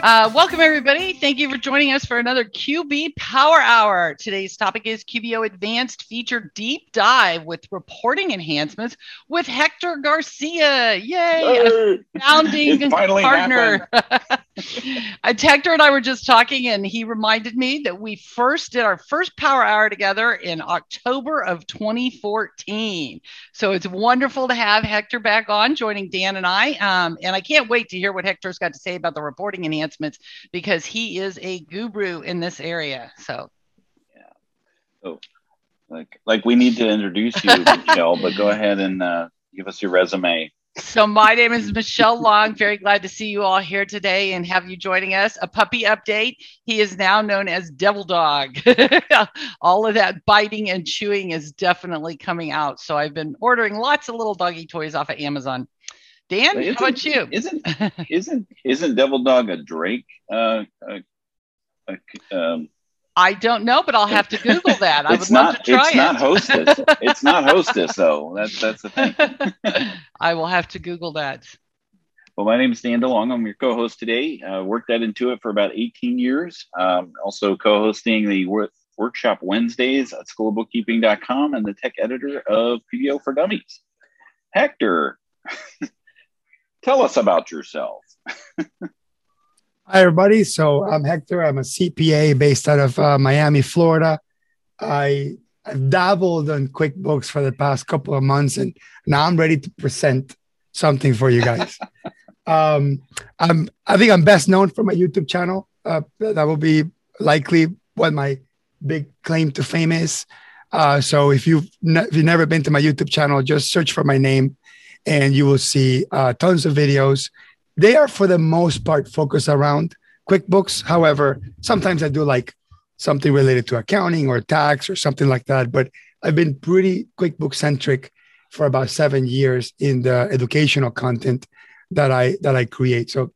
Uh, welcome, everybody. Thank you for joining us for another QB Power Hour. Today's topic is QBO Advanced Feature Deep Dive with reporting enhancements with Hector Garcia. Yay! Hey, founding partner. Uh, Hector and I were just talking, and he reminded me that we first did our first Power Hour together in October of 2014. So it's wonderful to have Hector back on, joining Dan and I. Um, and I can't wait to hear what Hector's got to say about the reporting enhancements because he is a guru in this area. So yeah. Oh, like, like we need to introduce you, Michelle, but go ahead and uh, give us your resume. So my name is Michelle Long. Very glad to see you all here today and have you joining us. A puppy update. He is now known as Devil Dog. all of that biting and chewing is definitely coming out. So I've been ordering lots of little doggy toys off of Amazon. Dan, how about you? Isn't isn't isn't Devil Dog a Drake? Uh, um, I don't know, but I'll have to Google that. I it's would love not. to try it's it. not Hostess. it's not Hostess though. That's that's the thing. I will have to Google that. Well, my name is Dan DeLong. I'm your co-host today. Uh, worked at Intuit for about 18 years. Um, also co-hosting the wor- workshop Wednesdays at schoolofbookkeeping.com and the tech editor of PBO for Dummies. Hector, tell us about yourself. Hi, everybody. So I'm Hector. I'm a CPA based out of uh, Miami, Florida. I, I've dabbled on QuickBooks for the past couple of months, and now I'm ready to present something for you guys. um, I'm, I think I'm best known for my YouTube channel. Uh, that will be likely what my big claim to fame is. Uh, so if you've, ne- if you've never been to my YouTube channel, just search for my name, and you will see uh, tons of videos they are for the most part focused around QuickBooks. However, sometimes I do like something related to accounting or tax or something like that. But I've been pretty QuickBooks centric for about seven years in the educational content that I that I create. So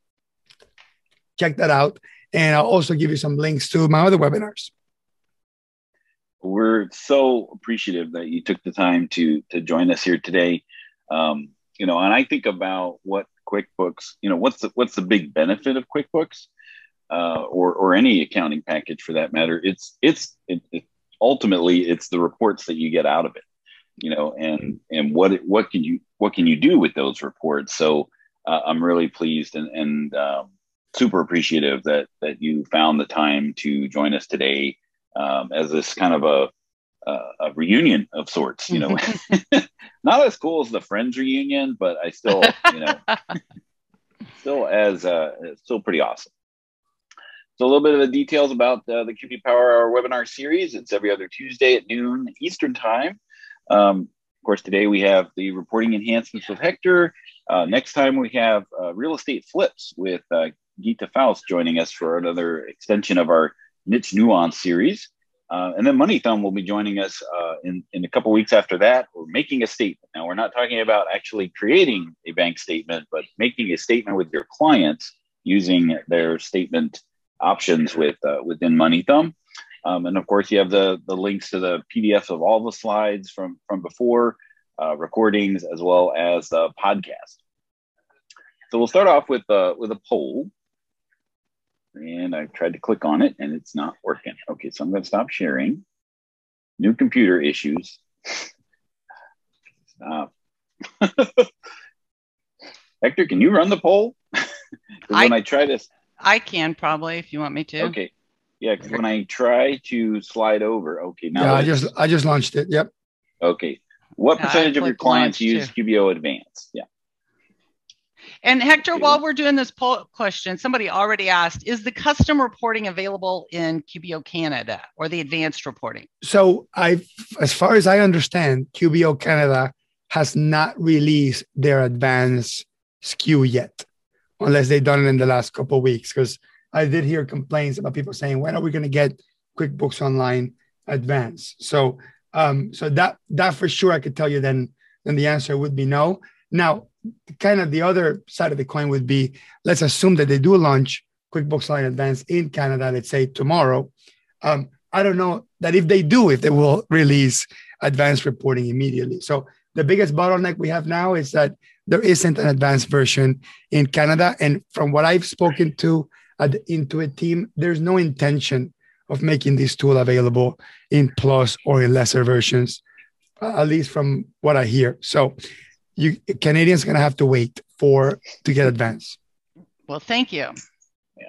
check that out. And I'll also give you some links to my other webinars. We're so appreciative that you took the time to to join us here today. Um, you know, and I think about what QuickBooks, you know, what's the what's the big benefit of QuickBooks, uh, or or any accounting package for that matter? It's it's it, it, ultimately it's the reports that you get out of it, you know, and and what what can you what can you do with those reports? So uh, I'm really pleased and and um, super appreciative that that you found the time to join us today um, as this kind of a uh, a reunion of sorts, you know, not as cool as the Friends reunion, but I still, you know, still as uh, still pretty awesome. So a little bit of the details about uh, the QB Power Hour webinar series. It's every other Tuesday at noon Eastern time. Um, of course, today we have the reporting enhancements with Hector. Uh, next time we have uh, real estate flips with uh, Gita Faust joining us for another extension of our niche nuance series. Uh, and then MoneyThumb will be joining us uh, in, in a couple weeks after that. We're making a statement. Now, we're not talking about actually creating a bank statement, but making a statement with your clients using their statement options with uh, within MoneyThumb. Um, and of course, you have the, the links to the PDFs of all the slides from, from before, uh, recordings, as well as the podcast. So we'll start off with, uh, with a poll and I've tried to click on it and it's not working. Okay, so I'm going to stop sharing. New computer issues. Stop. Hector, can you run the poll? 'Cause when I- I try to, I can probably if you want me to. okay, yeah, 'cause when I try to slide over, okay, now yeah, I just I just launched it. Yep. okay. What Yeah, I percentage of your clients use too. QBO Advanced? Yeah. And Hector, while we're doing this poll question, somebody already asked, is the custom reporting available in QBO Canada or the advanced reporting? So I, as far as I understand, QBO Canada has not released their advanced SKU yet, unless they've done it in the last couple of weeks. Because I did hear complaints about people saying, "When are we going to get QuickBooks Online advanced. So um, so that that for sure I could tell you then then the answer would be no. Now, kind of the other side of the coin would be let's assume that they do launch QuickBooks Online Advanced in Canada, let's say tomorrow. Um, I don't know that if they do, if they will release advanced reporting immediately. So the biggest bottleneck we have now is that there isn't an advanced version in Canada. And from what I've spoken to at the Intuit team, there's no intention of making this tool available in plus or in lesser versions, at least from what I hear. So you Canadians are going to have to wait for to get advanced. Well, thank you. Yeah.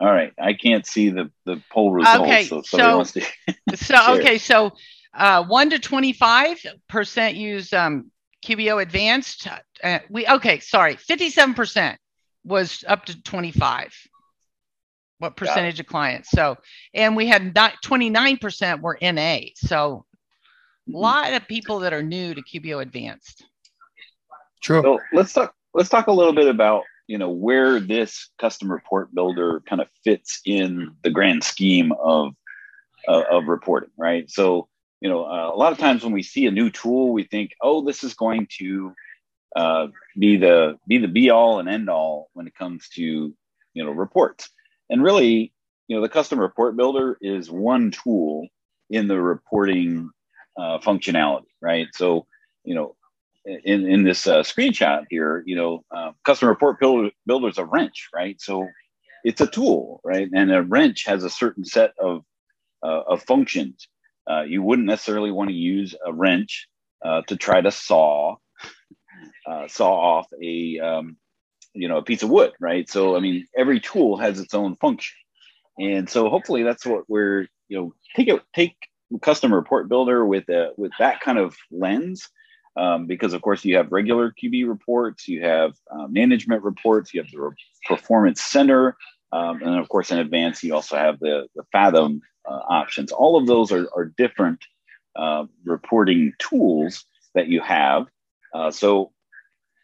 All right. I can't see the the poll results. Okay. So so, to so okay. So uh, one to twenty five percent use um, QBO Advanced. Uh, we okay. Sorry, fifty seven percent was up to twenty five. What percentage of clients? So, and we had not, 29% were NA. So, a lot of people that are new to QBO Advanced. True. So let's talk. Let's talk a little bit about you know where this custom report builder kind of fits in the grand scheme of uh, of reporting, right? So you know uh, a lot of times when we see a new tool, we think, oh, this is going to uh, be the be the be all and end all when it comes to you know reports. And really, you know, the custom report builder is one tool in the reporting uh, functionality, right? So, you know, in, in this uh, screenshot here, you know, uh, custom report builder, builder is a wrench, right? So it's a tool, right? And a wrench has a certain set of, uh, of functions. Uh, you wouldn't necessarily want to use a wrench uh, to try to saw saw off a um, you know a piece of wood right so i mean every tool has its own function and so hopefully that's what we're you know take it take custom report builder with a with that kind of lens um, because of course you have regular qb reports you have uh, management reports you have the re- performance center um, and of course in advance you also have the, the fathom uh, options all of those are, are different uh, reporting tools that you have uh, so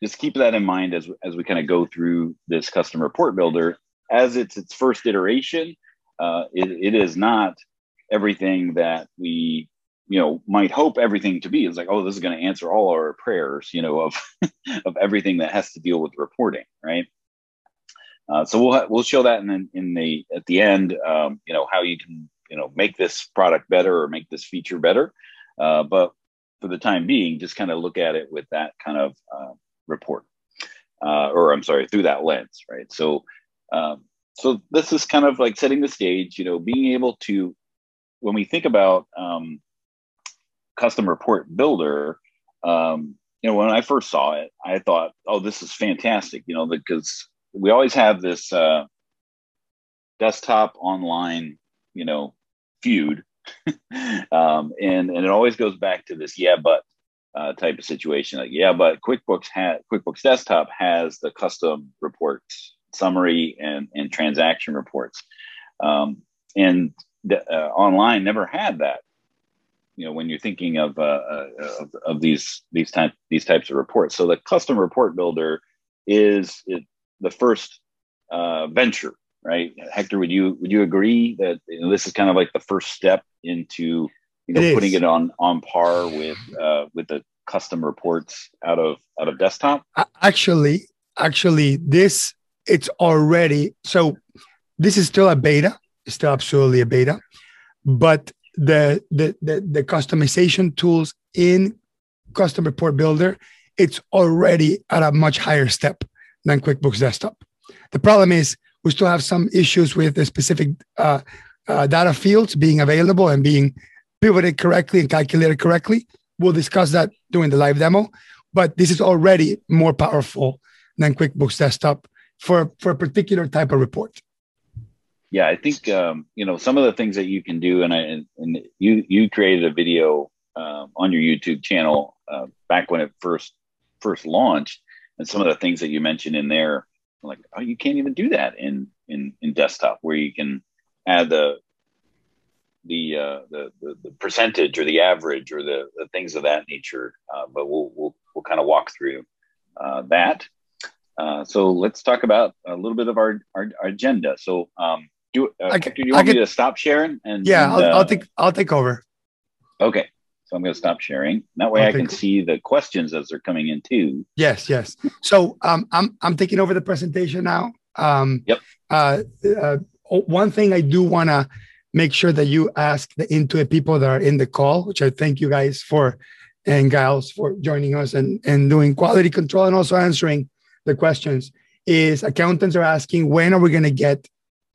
just keep that in mind as, as we kind of go through this custom report builder. As it's its first iteration, uh, it, it is not everything that we you know might hope everything to be is like oh this is going to answer all our prayers you know of of everything that has to deal with reporting right uh, so we'll we'll show that in, in the at the end um, you know how you can you know make this product better or make this feature better uh, but for the time being just kind of look at it with that kind of uh, report, uh, or I'm sorry, through that lens, right? So, um, so this is kind of like setting the stage. You know, being able to, when we think about um, custom report builder, um, you know, when I first saw it, I thought, oh, this is fantastic. You know, because we always have this uh, desktop online, you know, feud. um, and and it always goes back to this yeah but uh, type of situation. Like, yeah, but QuickBooks had QuickBooks Desktop has the custom reports, summary, and and transaction reports, um, and uh, online never had that. You know, when you're thinking of, uh, uh, of, of these these type these types of reports, so the custom report builder is it, the first uh, venture, right? Hector, would you would you agree that you know, this is kind of like the first step into you know, it putting it on on par with uh, with the custom reports out of out of desktop? Actually, actually, this it's already so. This is still a beta. Still absolutely a beta, but the the the, the customization tools in Custom Report Builder, it's already at a much higher step than QuickBooks Desktop. The problem is we still have some issues with the specific uh, uh, data fields being available and being pivoted correctly and calculated correctly. We'll discuss that during the live demo, but this is already more powerful than QuickBooks Desktop for, for a particular type of report. Yeah, I think um, you know some of the things that you can do, and I and you you created a video um, on your YouTube channel uh, back when it first first launched, and some of the things that you mentioned in there, like oh, you can't even do that in in in desktop where you can add the the, uh, the, the, the percentage or the average or the, the things of that nature. Uh, but we'll we'll we'll kind of walk through uh, that. Uh, so let's talk about a little bit of our our, our agenda. So um, Do, uh, Hector, do you want me to stop sharing? And yeah, and, I'll, uh, I'll, take I'll take over. Okay, so I'm going to stop sharing. That way, I'll i can see the questions as they're coming in too. Yes, yes. So um, I'm I'm taking over the presentation now. Um, yep. Uh, uh, one thing I do want to make sure that you ask the Intuit people that are in the call, which I thank you guys for and Giles for joining us and, and doing quality control and also answering the questions. Is accountants are asking when are we going to get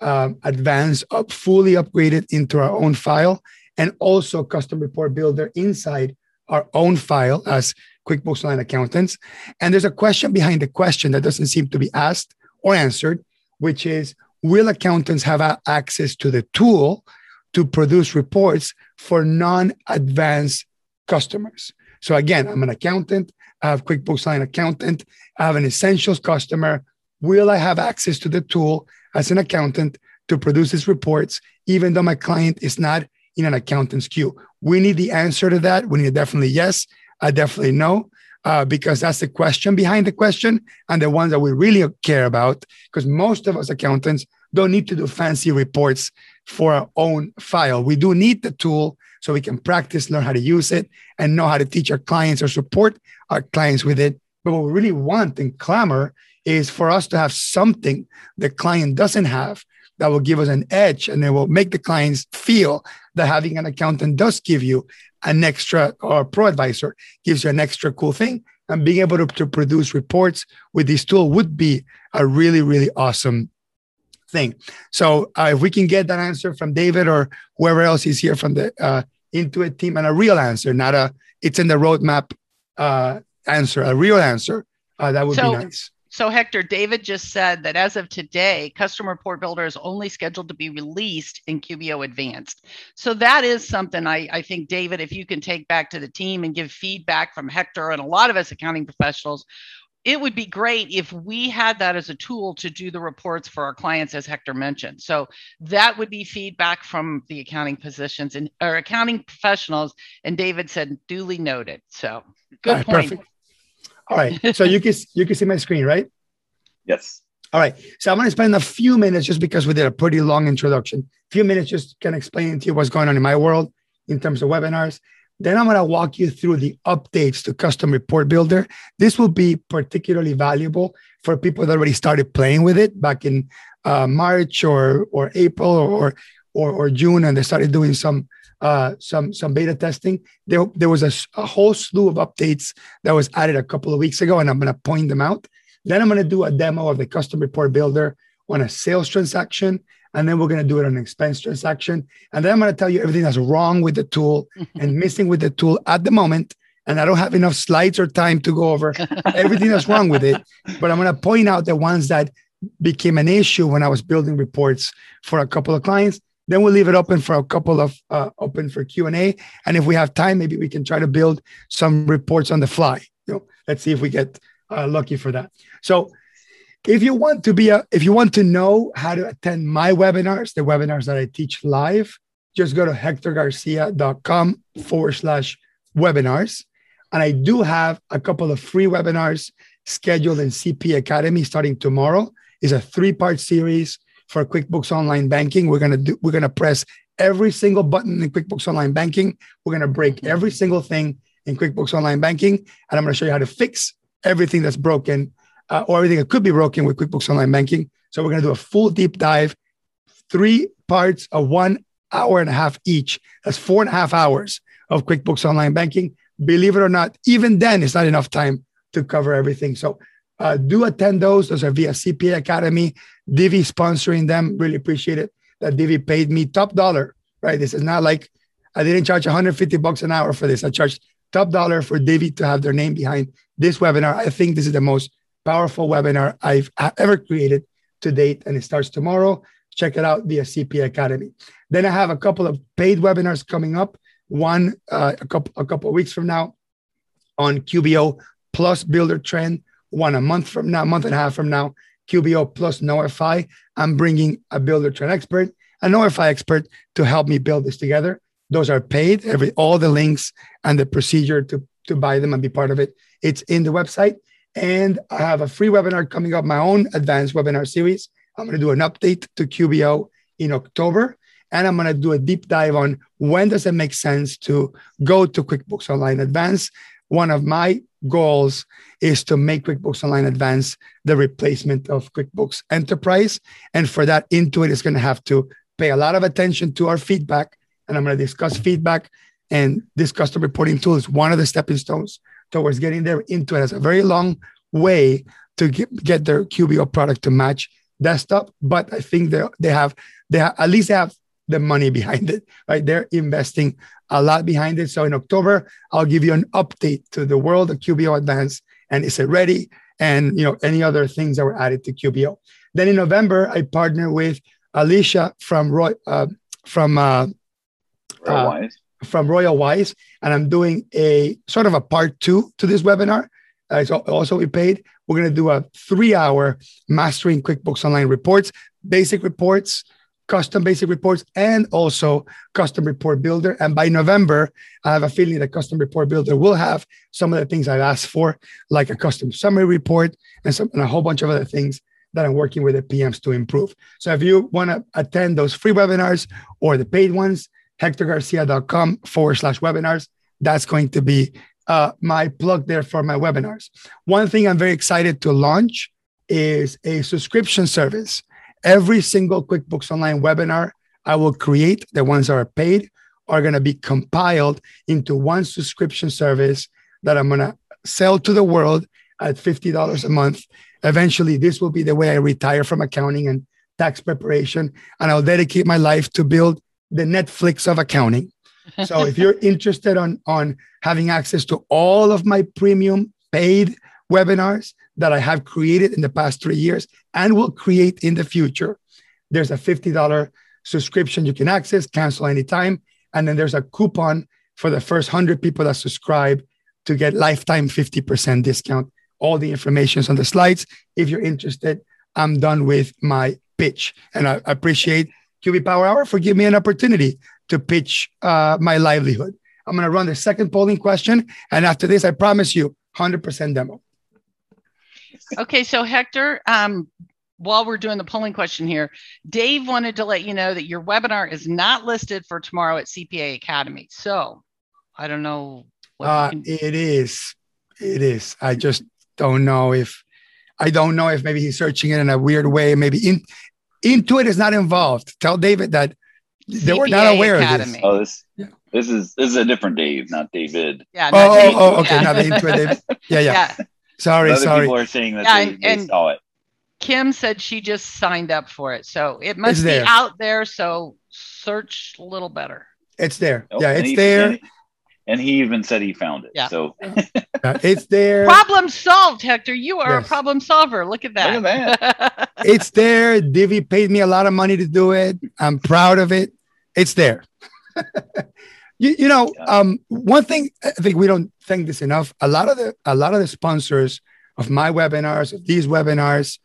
um, advanced up fully upgraded into our own file and also custom report builder inside our own file as QuickBooks Online accountants. And there's a question behind the question that doesn't seem to be asked or answered, which is will accountants have access to the tool to produce reports for non-advanced customers? So again, I'm an accountant. I have QuickBooks Online accountant. I have an essentials customer. Will I have access to the tool as an accountant to produce these reports, even though my client is not in an accountant's queue? We need the answer to that. We need definitely yes. I definitely no, uh, because that's the question behind the question and the ones that we really care about. Because most of us accountants don't need to do fancy reports for our own file. We do need the tool so we can practice, learn how to use it, and know how to teach our clients or support our clients with it. But what we really want and clamor is for us to have something the client doesn't have that will give us an edge and it will make the clients feel that having an accountant does give you an extra or pro advisor gives you an extra cool thing and being able to, to produce reports with this tool would be a really really awesome thing so uh, if we can get that answer from david or whoever else is here from the uh, Intuit team and a real answer, not a it's in the roadmap uh, answer, a real answer. Uh, that would so, be nice. So, Hector, David just said that as of today, Custom Report Builder is only scheduled to be released in QBO Advanced. So, that is something I, I think, David, if you can take back to the team and give feedback from Hector and a lot of us accounting professionals, it would be great if we had that as a tool to do the reports for our clients as hector mentioned so that would be feedback from the accounting positions and or accounting professionals and david said duly noted so good right, point perfect. All right. So you can you can see my screen right? Yes. All right. So i'm going to spend a few minutes just because we did a pretty long introduction. A few minutes just kind of explaining to you what's going on in my world in terms of webinars. Then I'm going to walk you through the updates to Custom Report Builder. This will be particularly valuable for people that already started playing with it back in uh, March or or April or, or or June, and they started doing some uh, some some beta testing. There there was a, a whole slew of updates that was added a couple of weeks ago, and I'm going to point them out. Then I'm going to do a demo of the Custom Report Builder on a sales transaction and then we're going to do it on an expense transaction. And then I'm going to tell you everything that's wrong with the tool and missing with the tool at the moment. And I don't have enough slides or time to go over everything that's wrong with it. But I'm going to point out the ones that became an issue when I was building reports for a couple of clients. Then we'll leave it open for a couple of uh, open for Q and A. And if we have time, maybe we can try to build some reports on the fly. You know, let's see if we get uh, lucky for that. So if you want to be a, if you want to know how to attend my webinars, the webinars that I teach live, just go to hectorgarcia.com forward slash webinars. And I do have a couple of free webinars scheduled in CPA Academy starting tomorrow. Is a three-part series for QuickBooks Online Banking. We're gonna do we're gonna press every single button in QuickBooks Online Banking. We're gonna break every single thing in QuickBooks Online Banking, and I'm gonna show you how to fix everything that's broken uh, or everything that could be broken with QuickBooks Online Banking. So we're going to do a full deep dive, three parts of one hour and a half each. That's four and a half hours of QuickBooks Online Banking. Believe it or not, even then, it's not enough time to cover everything. So uh, do attend those. Those are via CPA Academy. Divvy sponsoring them. Really appreciate it that Divvy paid me top dollar. Right. This is not like I didn't charge 150 bucks an hour for this. I charged top dollar for Divvy to have their name behind this webinar. I think this is the most powerful webinar I've ever created to date, and it starts tomorrow. Check it out via CPA Academy. Then I have a couple of paid webinars coming up. One uh, a couple a couple of weeks from now on QBO plus Buildertrend. One a month from now, a month and a half from now, QBO plus Knowify. I'm bringing a Builder to an expert, a Knowify expert to help me build this together. Those are paid. Every all the links and the procedure to to buy them and be part of it. It's in the website. And I have a free webinar coming up, my own advanced webinar series. I'm going to do an update to QBO in October. And I'm going to do a deep dive on when does it make sense to go to QuickBooks Online Advanced. One of my goals is to make QuickBooks Online Advanced the replacement of QuickBooks Enterprise. And for that, Intuit is going to have to pay a lot of attention to our feedback. And I'm going to discuss feedback. And this custom reporting tool is one of the stepping stones towards getting there. Intuit has a very long way to get, get their QBO product to match desktop, but I think they they have they have, at least they have the money behind it, right? They're investing a lot behind it. So in October, I'll give you an update to the world of QBO Advanced and is it ready? And you know any other things that were added to QBO. Then in November, I partner with Alicia from Roy uh, from uh, Royal uh, Wise. from Royalwise, and I'm doing a sort of a part two to this webinar. Uh, it's also we paid. We're going to do a three-hour mastering QuickBooks Online reports, basic reports, custom basic reports and also custom report builder. And by November, I have a feeling that custom report builder will have some of the things I've asked for, like a custom summary report and, some, and a whole bunch of other things that I'm working with the PMs to improve. So if you want to attend those free webinars or the paid ones, hectorgarcia.com forward slash webinars, that's going to be uh, my plug there for my webinars. One thing I'm very excited to launch is a subscription service Every single QuickBooks Online webinar I will create, the ones that are paid, are going to be compiled into one subscription service that I'm going to sell to the world at $50 a month. Eventually, this will be the way I retire from accounting and tax preparation, and I'll dedicate my life to build the Netflix of accounting. So if you're interested on, on having access to all of my premium paid webinars that I have created in the past three years and will create in the future. There's a $50 subscription you can access, cancel anytime. And then there's a coupon for the first 100 people that subscribe to get lifetime 50% discount. All the information is on the slides. If you're interested, I'm done with my pitch. And I appreciate QB Power Hour for giving me an opportunity to pitch uh, my livelihood. I'm going to run the second polling question. And after this, I promise you 100% demo okay, so Hector, um, while we're doing the polling question here, Dave wanted to let you know that your webinar is not listed for tomorrow at CPA Academy. So I don't know. Uh, can- it is. It is. I just don't know if I don't know if maybe he's searching it in a weird way. Maybe in Intuit is not involved. Tell David that they were not aware Academy. of this. Oh, this, yeah. this is this is a different Dave, not David. Yeah. Oh, David. oh, oh, okay. Yeah. Not the Intuit David. Yeah, yeah. yeah. Sorry, Other sorry. People are saying that yeah, they, and, they saw it. Kim said she just signed up for it, so it must be out there. So search a little better. It's there. Oh, yeah, it's he, there. And, and he even said he found it. Yeah. So it's there. Problem solved, Hector. You are yes. a problem solver. Look at that. Look at that. it's there. Divvy paid me a lot of money to do it. I'm proud of it. It's there. You, you know, yeah. um, one thing I think we don't think this enough. A lot of the a lot of the sponsors of my webinars, of these webinars,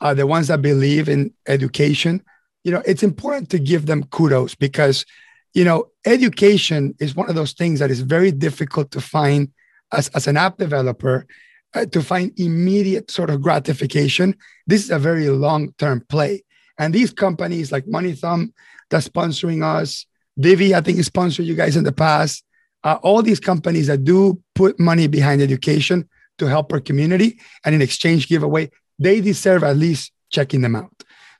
are the ones that believe in education. You know, it's important to give them kudos because, you know, education is one of those things that is very difficult to find as, as an app developer uh, to find immediate sort of gratification. This is a very long term play. And these companies like MoneyThumb that's sponsoring us, Divvy, I think, sponsored you guys in the past. Uh, all these companies that do put money behind education to help our community and in exchange give away, they deserve at least checking them out.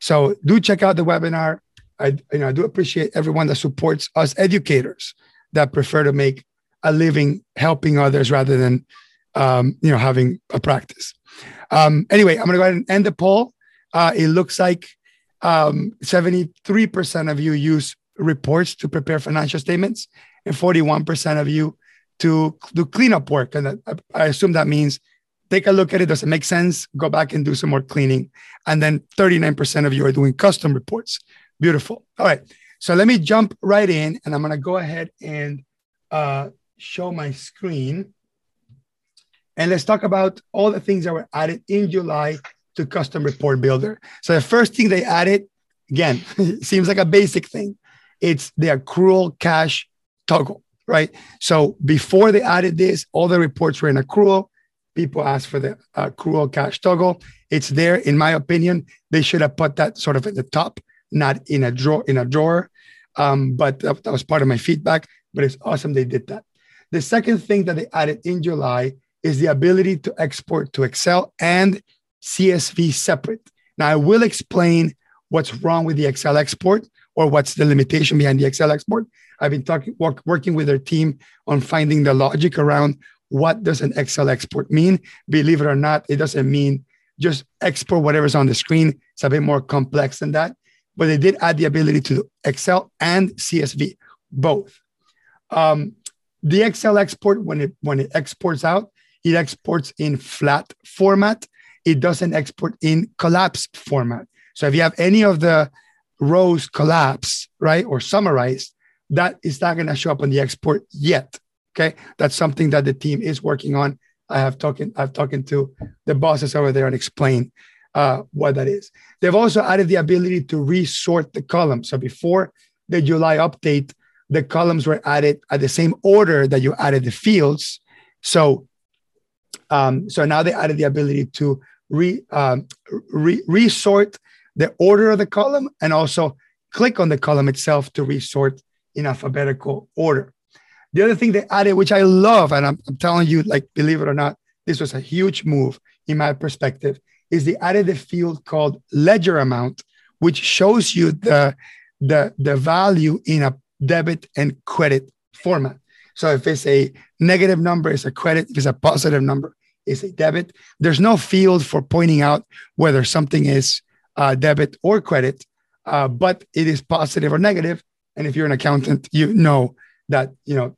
So do check out the webinar. I, you know, I do appreciate everyone that supports us educators that prefer to make a living helping others rather than um, you know having a practice. Um, anyway, I'm going to go ahead and end the poll. Uh, it looks like um, 73% of you use reports to prepare financial statements and 41% of you to do cleanup work. And I assume that means take a look at it. Does it make sense? Go back and do some more cleaning. And then 39% of you are doing custom reports. Beautiful. All right. So let me jump right in and I'm going to go ahead and uh, show my screen. And let's talk about all the things that were added in July to Custom Report Builder. So the first thing they added, again, seems like a basic thing, it's the accrual cash toggle, right? So before they added this, all the reports were in accrual. People asked for the accrual cash toggle. It's there, in my opinion. They should have put that sort of at the top, not in a drawer in a drawer. Um, but that, that was part of my feedback. But it's awesome they did that. The second thing that they added in July is the ability to export to Excel and CSV separate. Now I will explain what's wrong with the Excel export or what's the limitation behind the Excel export. I've been talking work, working with their team on finding the logic around what does an Excel export mean. Believe it or not, it doesn't mean just export whatever's on the screen. It's a bit more complex than that. But they did add the ability to Excel and CSV, both. Um, the Excel export, when it when it exports out, it exports in flat format. It doesn't export in collapsed format. So if you have any of the rows collapse, right, or summarized, that is not going to show up on the export yet. Okay, that's something that the team is working on. I have talking, I've talking to the bosses over there and explain uh, what that is. They've also added the ability to resort the columns. So before the July update, the columns were added at the same order that you added the fields. So, um, so now they added the ability to re, um, re, resort the order of the column and also click on the column itself to resort in alphabetical order. The other thing they added, which I love, and I'm, I'm telling you, like, believe it or not, this was a huge move in my perspective, is they added a field called ledger amount, which shows you the, the, the value in a debit and credit format. So if it's a negative number, it's a credit. If it's a positive number, it's a debit. There's no field for pointing out whether something is uh, debit or credit, uh, but it is positive or negative. And if you're an accountant, you know that you know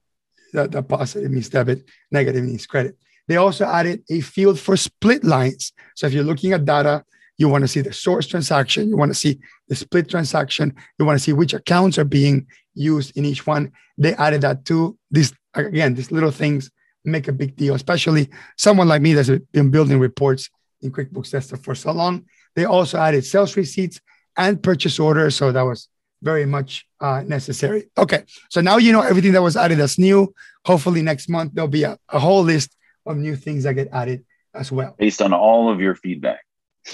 that, that positive means debit, negative means credit. They also added a field for split lines. So if you're looking at data, you want to see the source transaction, you want to see the split transaction, you want to see which accounts are being used in each one. They added that too. These again, these little things make a big deal, especially someone like me that's been building reports in QuickBooks Desktop for so long. They also added sales receipts and purchase orders. So that was very much uh, necessary. Okay. So now you know everything that was added as new. Hopefully next month there'll be a, a whole list of new things that get added as well. Based on all of your feedback.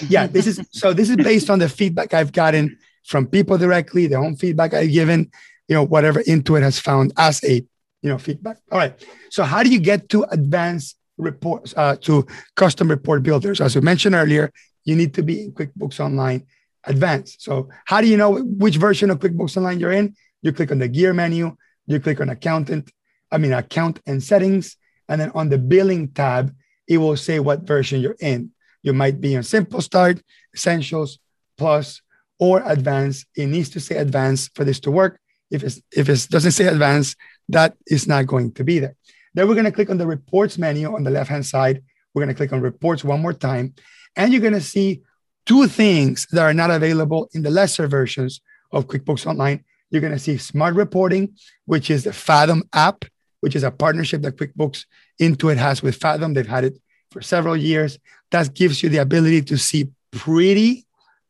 yeah. This is so this is based on the feedback I've gotten from people directly, the own feedback I've given, you know, whatever Intuit has found as a you know feedback. All right. So how do you get to advanced reports uh, to custom report builders? As we mentioned earlier, you need to be in QuickBooks Online Advanced. So how do you know which version of QuickBooks Online you're in? You click on the gear menu, you click on accountant, I mean account and settings, and then on the billing tab, it will say what version you're in. You might be in Simple Start, Essentials, Plus, or Advanced. It needs to say Advanced for this to work. If it's if it doesn't say Advanced, that is not going to be there. Then we're going to click on the Reports menu on the left hand side. We're going to click on Reports one more time, and you're going to see two things that are not available in the lesser versions of QuickBooks Online. You're going to see Smart Reporting, which is the Fathom app, which is a partnership that QuickBooks Intuit has with Fathom. They've had it for several years. That gives you the ability to see pretty,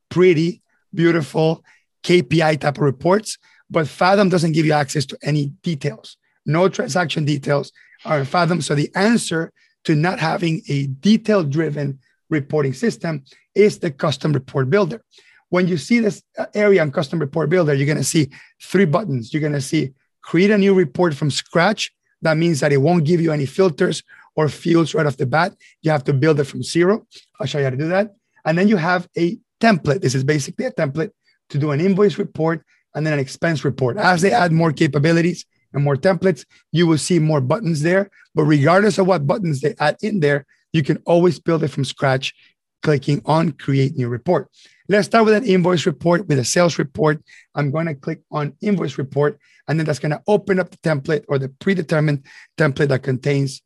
pretty beautiful KPI type of reports. But Fathom doesn't give you access to any details. No transaction details are in Fathom. So the answer to not having a detail driven reporting system is the custom report builder. When you see this area on custom report builder, you're going to see three buttons. You're going to see create a new report from scratch. That means that it won't give you any filters or fields right off the bat. You have to build it from zero. I'll show you how to do that. And then you have a template. This is basically a template to do an invoice report and then an expense report. As they add more capabilities and more templates, you will see more buttons there. But regardless of what buttons they add in there, you can always build it from scratch clicking on create new report. Let's start with an invoice report with a sales report. I'm going to click on invoice report, and then that's going to open up the template or the predetermined template that contains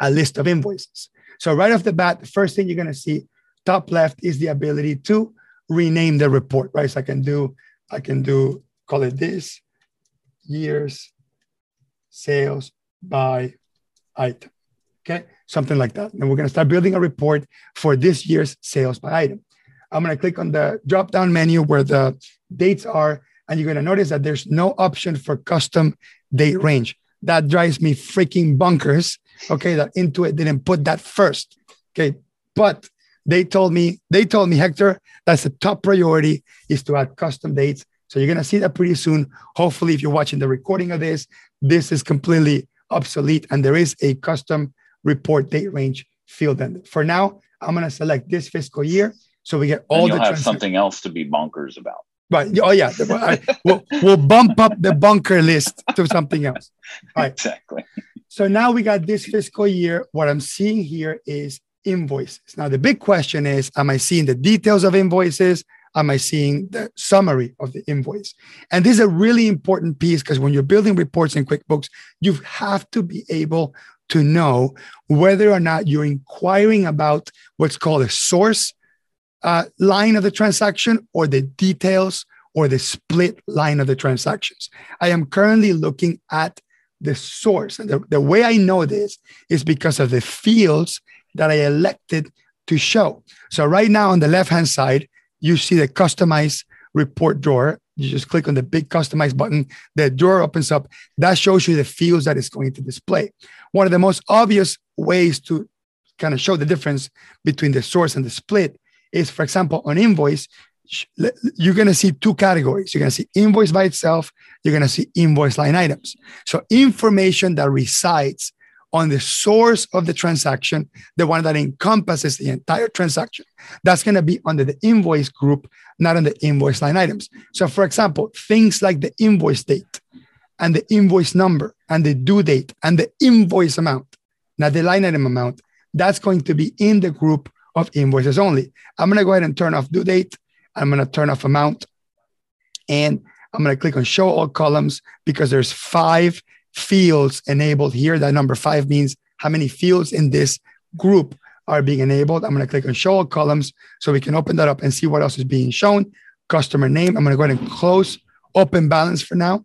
a list of invoices. So right off the bat, the first thing you're going to see top left is the ability to rename the report, right? So I can do, I can do, call it this year's sales by item. Okay, something like that. And we're going to start building a report for this year's sales by item. I'm going to click on the drop down menu where the dates are, and you're going to notice that there's no option for custom date range. That drives me freaking bunkers. Okay, that Intuit didn't put that first. Okay, but They told me, they told me, Hector, that's the top priority is to add custom dates. So you're gonna see that pretty soon. Hopefully, if you're watching the recording of this, this is completely obsolete and there is a custom report date range field in. For now, I'm gonna select this fiscal year so we get all the have something else to be bonkers about. Right. Oh yeah. We'll, we'll bump up the bunker list to something else. Right. Exactly. So now we got this fiscal year. What I'm seeing here is invoices. Now the big question is, am I seeing the details of invoices? Am I seeing the summary of the invoice? And this is a really important piece because when you're building reports in QuickBooks, you have to be able to know whether or not you're inquiring about what's called a source uh, line of the transaction or the details or the split line of the transactions. I am currently looking at the source. And the, the way I know this is because of the fields that I elected to show. So right now on the left-hand side, you see the customized report drawer. You just click on the big customize button. The drawer opens up. That shows you the fields that it's going to display. One of the most obvious ways to kind of show the difference between the source and the split is, for example, on invoice, you're going to see two categories. You're going to see invoice by itself. You're going to see invoice line items. So information that resides on the source of the transaction, the one that encompasses the entire transaction, that's going to be under the invoice group, not on the invoice line items. So, for example, things like the invoice date and the invoice number and the due date and the invoice amount, not the line item amount, that's going to be in the group of invoices only. I'm going to go ahead and turn off due date. I'm going to turn off amount. And I'm going to click on show all columns because there's five fields enabled here. That number five means how many fields in this group are being enabled. I'm going to click on show all columns so we can open that up and see what else is being shown. Customer name. I'm going to go ahead and close open balance for now.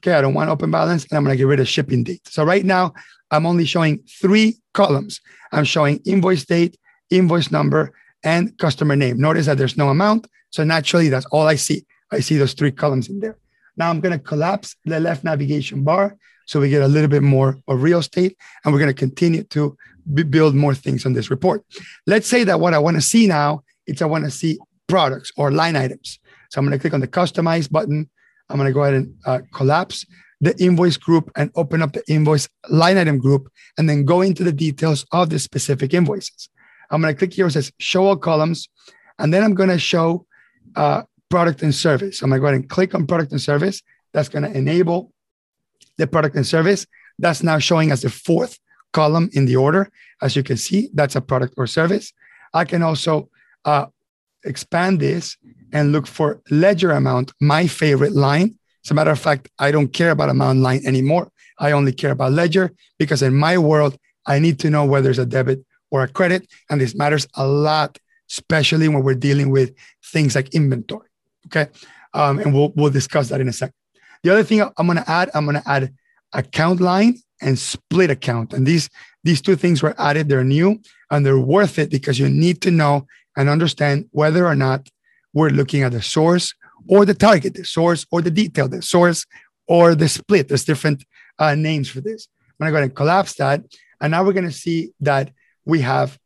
Okay, I don't want open balance and I'm going to get rid of shipping date. So right now, I'm only showing three columns. I'm showing invoice date, invoice number, and customer name. Notice that there's no amount. So naturally, that's all I see. I see those three columns in there. Now I'm going to collapse the left navigation bar so we get a little bit more of real estate and we're going to continue to b- build more things on this report. Let's say that what I want to see now is I want to see products or line items. So I'm going to click on the customize button. I'm going to go ahead and uh, collapse the invoice group and open up the invoice line item group and then go into the details of the specific invoices. I'm going to click here. It says show all columns. And then I'm going to show uh, product and service. I'm going to go ahead and click on product and service. That's going to enable the product and service. That's now showing as the fourth column in the order. As you can see, that's a product or service. I can also uh, expand this and look for ledger amount, my favorite line. As a matter of fact, I don't care about amount line anymore. I only care about ledger because in my world, I need to know whether it's a debit or a credit. And this matters a lot, especially when we're dealing with things like inventory. Okay. Um, and we'll, we'll discuss that in a second. The other thing I'm going to add, I'm going to add account line and split account. And these, these two things were added. They're new and they're worth it because you need to know and understand whether or not we're looking at the source or the target, the source or the detail, the source or the split. There's different uh, names for this. I'm going to go and collapse that. And now we're going to see that we have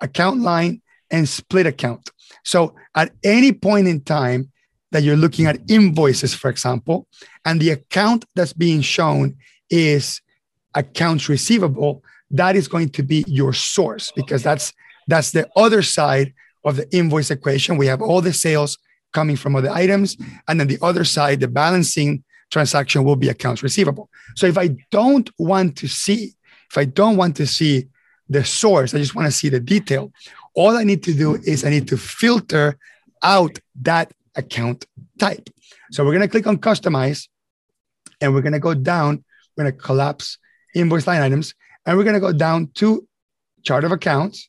account line and split account. So at any point in time that you're looking at invoices, for example, and the account that's being shown is accounts receivable, that is going to be your source because that's that's the other side of the invoice equation. We have all the sales coming from other items, and then the other side, the balancing transaction will be accounts receivable. So if I don't want to see, if I don't want to see the source, I just want to see the detail. All I need to do is I need to filter out that account type. So we're going to click on customize and we're going to go down. We're going to collapse invoice line items and we're going to go down to chart of accounts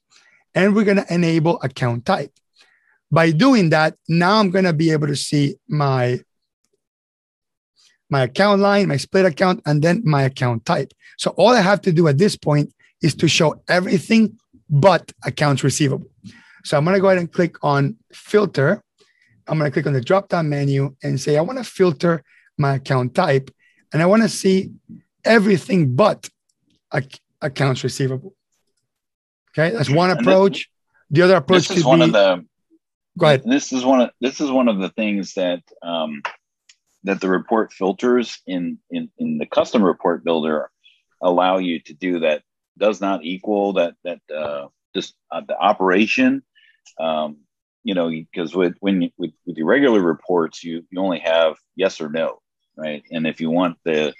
and we're going to enable account type. By doing that, now I'm going to be able to see my my account line, my split account, and then my account type. So all I have to do at this point is to show everything but accounts receivable. So I'm going to go ahead and click on filter. I'm going to click on the drop down menu and say, I want to filter my account type and I want to see everything but ac- accounts receivable. Okay, that's one And approach. The other approach this is one be, of the go ahead. This is one of this is one of the things that um, that the report filters in, in in the custom report builder allow you to do that does not equal that that uh, just uh, the operation. Um, you know, because with when with, with your regular reports, you you only have yes or no, right? And if you want the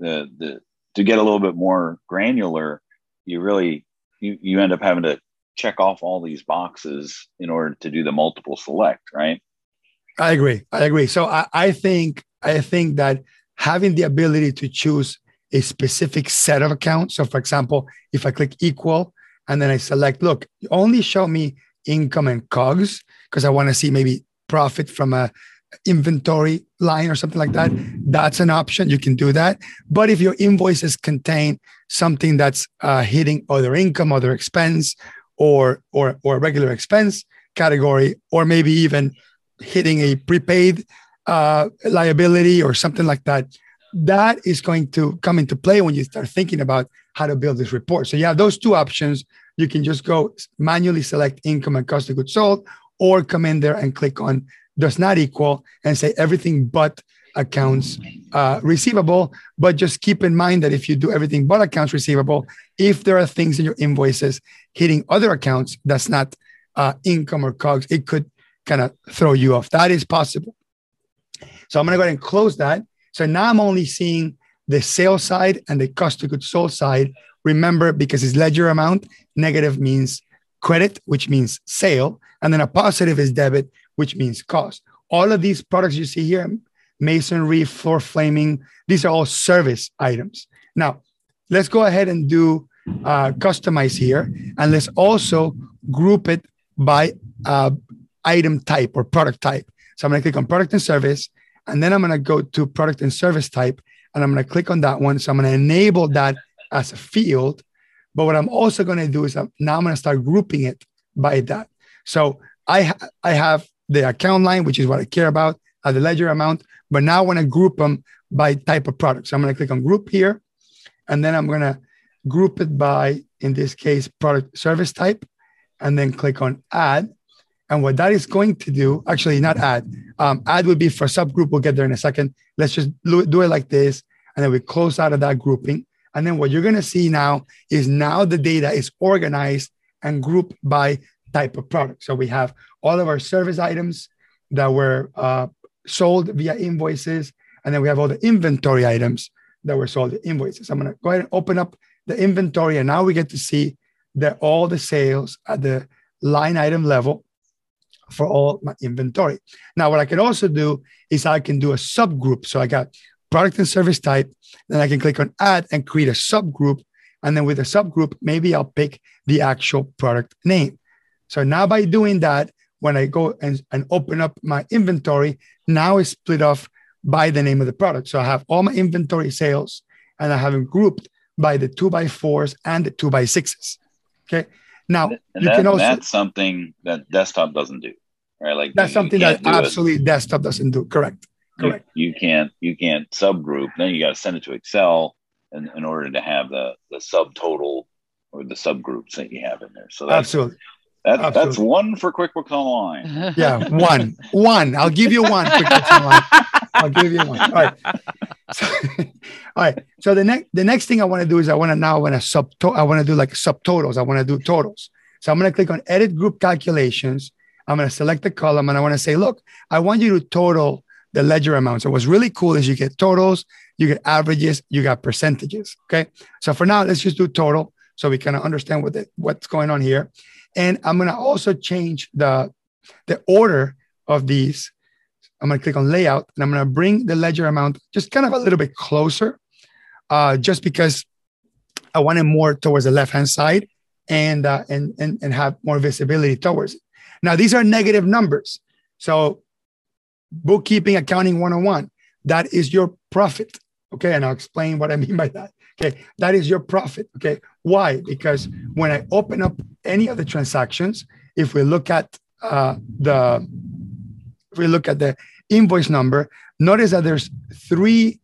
the the to get a little bit more granular, you really you, you end up having to check off all these boxes in order to do the multiple select, right? I agree. I agree. So I, I think I think that having the ability to choose a specific set of accounts. So for example, if I click equal and then I select, look, only show me income and COGS because I want to see maybe profit from a inventory line or something like that. That's an option. You can do that. But if your invoices contain something that's uh, hitting other income, other expense, or or or regular expense category, or maybe even hitting a prepaid uh, liability or something like that, that is going to come into play when you start thinking about how to build this report. So you have those two options. You can just go manually select income and cost of goods sold, or come in there and click on does not equal and say everything but accounts uh, receivable. But just keep in mind that if you do everything but accounts receivable, if there are things in your invoices hitting other accounts that's not uh, income or COGS, it could kind of throw you off. That is possible. So I'm going to go ahead and close that. So now I'm only seeing the sales side and the cost of goods sold side. Remember, because it's ledger amount, negative means credit, which means sale, and then a positive is debit, which means cost. All of these products you see here, masonry, floor framing, these are all service items. Now, let's go ahead and do uh, customize here, and let's also group it by uh, item type or product type. So I'm going to click on product and service, and then I'm going to go to product and service type, and I'm going to click on that one. So I'm going to enable that as a field. But what I'm also going to do is I'm, now I'm going to start grouping it by that. So I ha- I have the account line, which is what I care about, uh, the ledger amount. But now I want to group them by type of product. So I'm going to click on group here, and then I'm going to group it by, in this case, product service type, and then click on add. And what that is going to do, actually, not add, um, add would be for subgroup. We'll get there in a second. Let's just do it like this. And then we close out of that grouping. And then what you're going to see now is now the data is organized and grouped by type of product. So we have all of our service items that were uh, sold via invoices. And then we have all the inventory items that were sold invoices. I'm going to go ahead and open up the inventory. And now we get to see that all the sales at the line item level for all my inventory. Now, what I can also do is I can do a subgroup. So I got product and service type. Then I can click on add and create a subgroup. And then with a subgroup, maybe I'll pick the actual product name. So now by doing that, when I go and, and open up my inventory, now it's split off by the name of the product. So I have all my inventory sales and I have them grouped by the two by fours and the two by sixes. Okay. Now and you that, can also that's something that desktop doesn't do, right? Like that's something that absolutely it. desktop doesn't do. Correct. Correct. You, you can't you can't subgroup. Then you got to send it to Excel in, in order to have the the subtotal or the subgroups that you have in there. So that's, absolutely. That, that's one for QuickBooks Online. yeah, one, one. I'll give you one. QuickBooks Online. I'll give you one. All right. So, all right. So the next the next thing I want to do is I want to now want to sub I want to do like subtotals. I want to do totals. So I'm going to click on Edit Group Calculations. I'm going to select the column and I want to say, look, I want you to total the ledger amount. So what's really cool is you get totals, you get averages, you got percentages. Okay. So for now, let's just do total so we kind of understand what the, what's going on here. And I'm going to also change the, the order of these. I'm going to click on layout and I'm going to bring the ledger amount just kind of a little bit closer, uh, just because I want it more towards the left hand side and, uh, and, and, and have more visibility towards it. Now, these are negative numbers. So, bookkeeping, accounting 101, that is your profit. Okay. And I'll explain what I mean by that. Okay. That is your profit. Okay. Why? Because when I open up any of the transactions, if we look at uh, the, if we look at the invoice number, notice that there's three,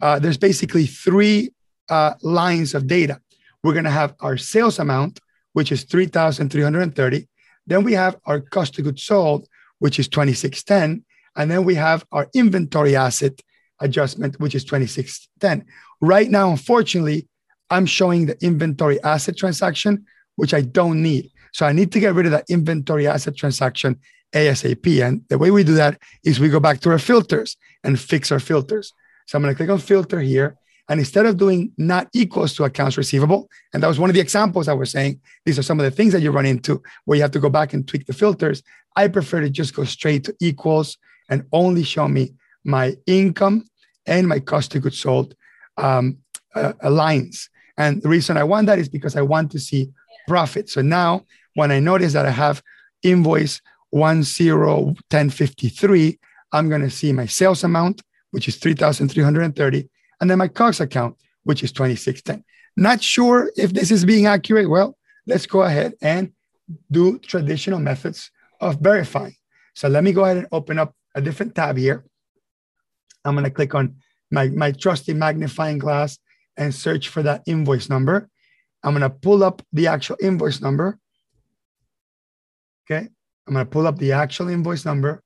uh, there's basically three uh, lines of data. We're going to have our sales amount, which is 3,330. Then we have our cost of goods sold, which is 2610. And then we have our inventory asset adjustment, which is 2610. Right now, unfortunately, I'm showing the inventory asset transaction, which I don't need. So I need to get rid of that inventory asset transaction ASAP. And the way we do that is we go back to our filters and fix our filters. So I'm going to click on filter here. And instead of doing not equals to accounts receivable, and that was one of the examples I was saying, these are some of the things that you run into where you have to go back and tweak the filters. I prefer to just go straight to equals and only show me my income and my cost of goods sold um, uh, lines. And the reason I want that is because I want to see profit. So now when I notice that I have invoice 101053, I'm going to see my sales amount, which is 3,330, and then my COGS account, which is 2610. Not sure if this is being accurate. Well, let's go ahead and do traditional methods of verifying. So let me go ahead and open up a different tab here. I'm going to click on my, my trusty magnifying glass and search for that invoice number. I'm going to pull up the actual invoice number. Okay. I'm going to pull up the actual invoice number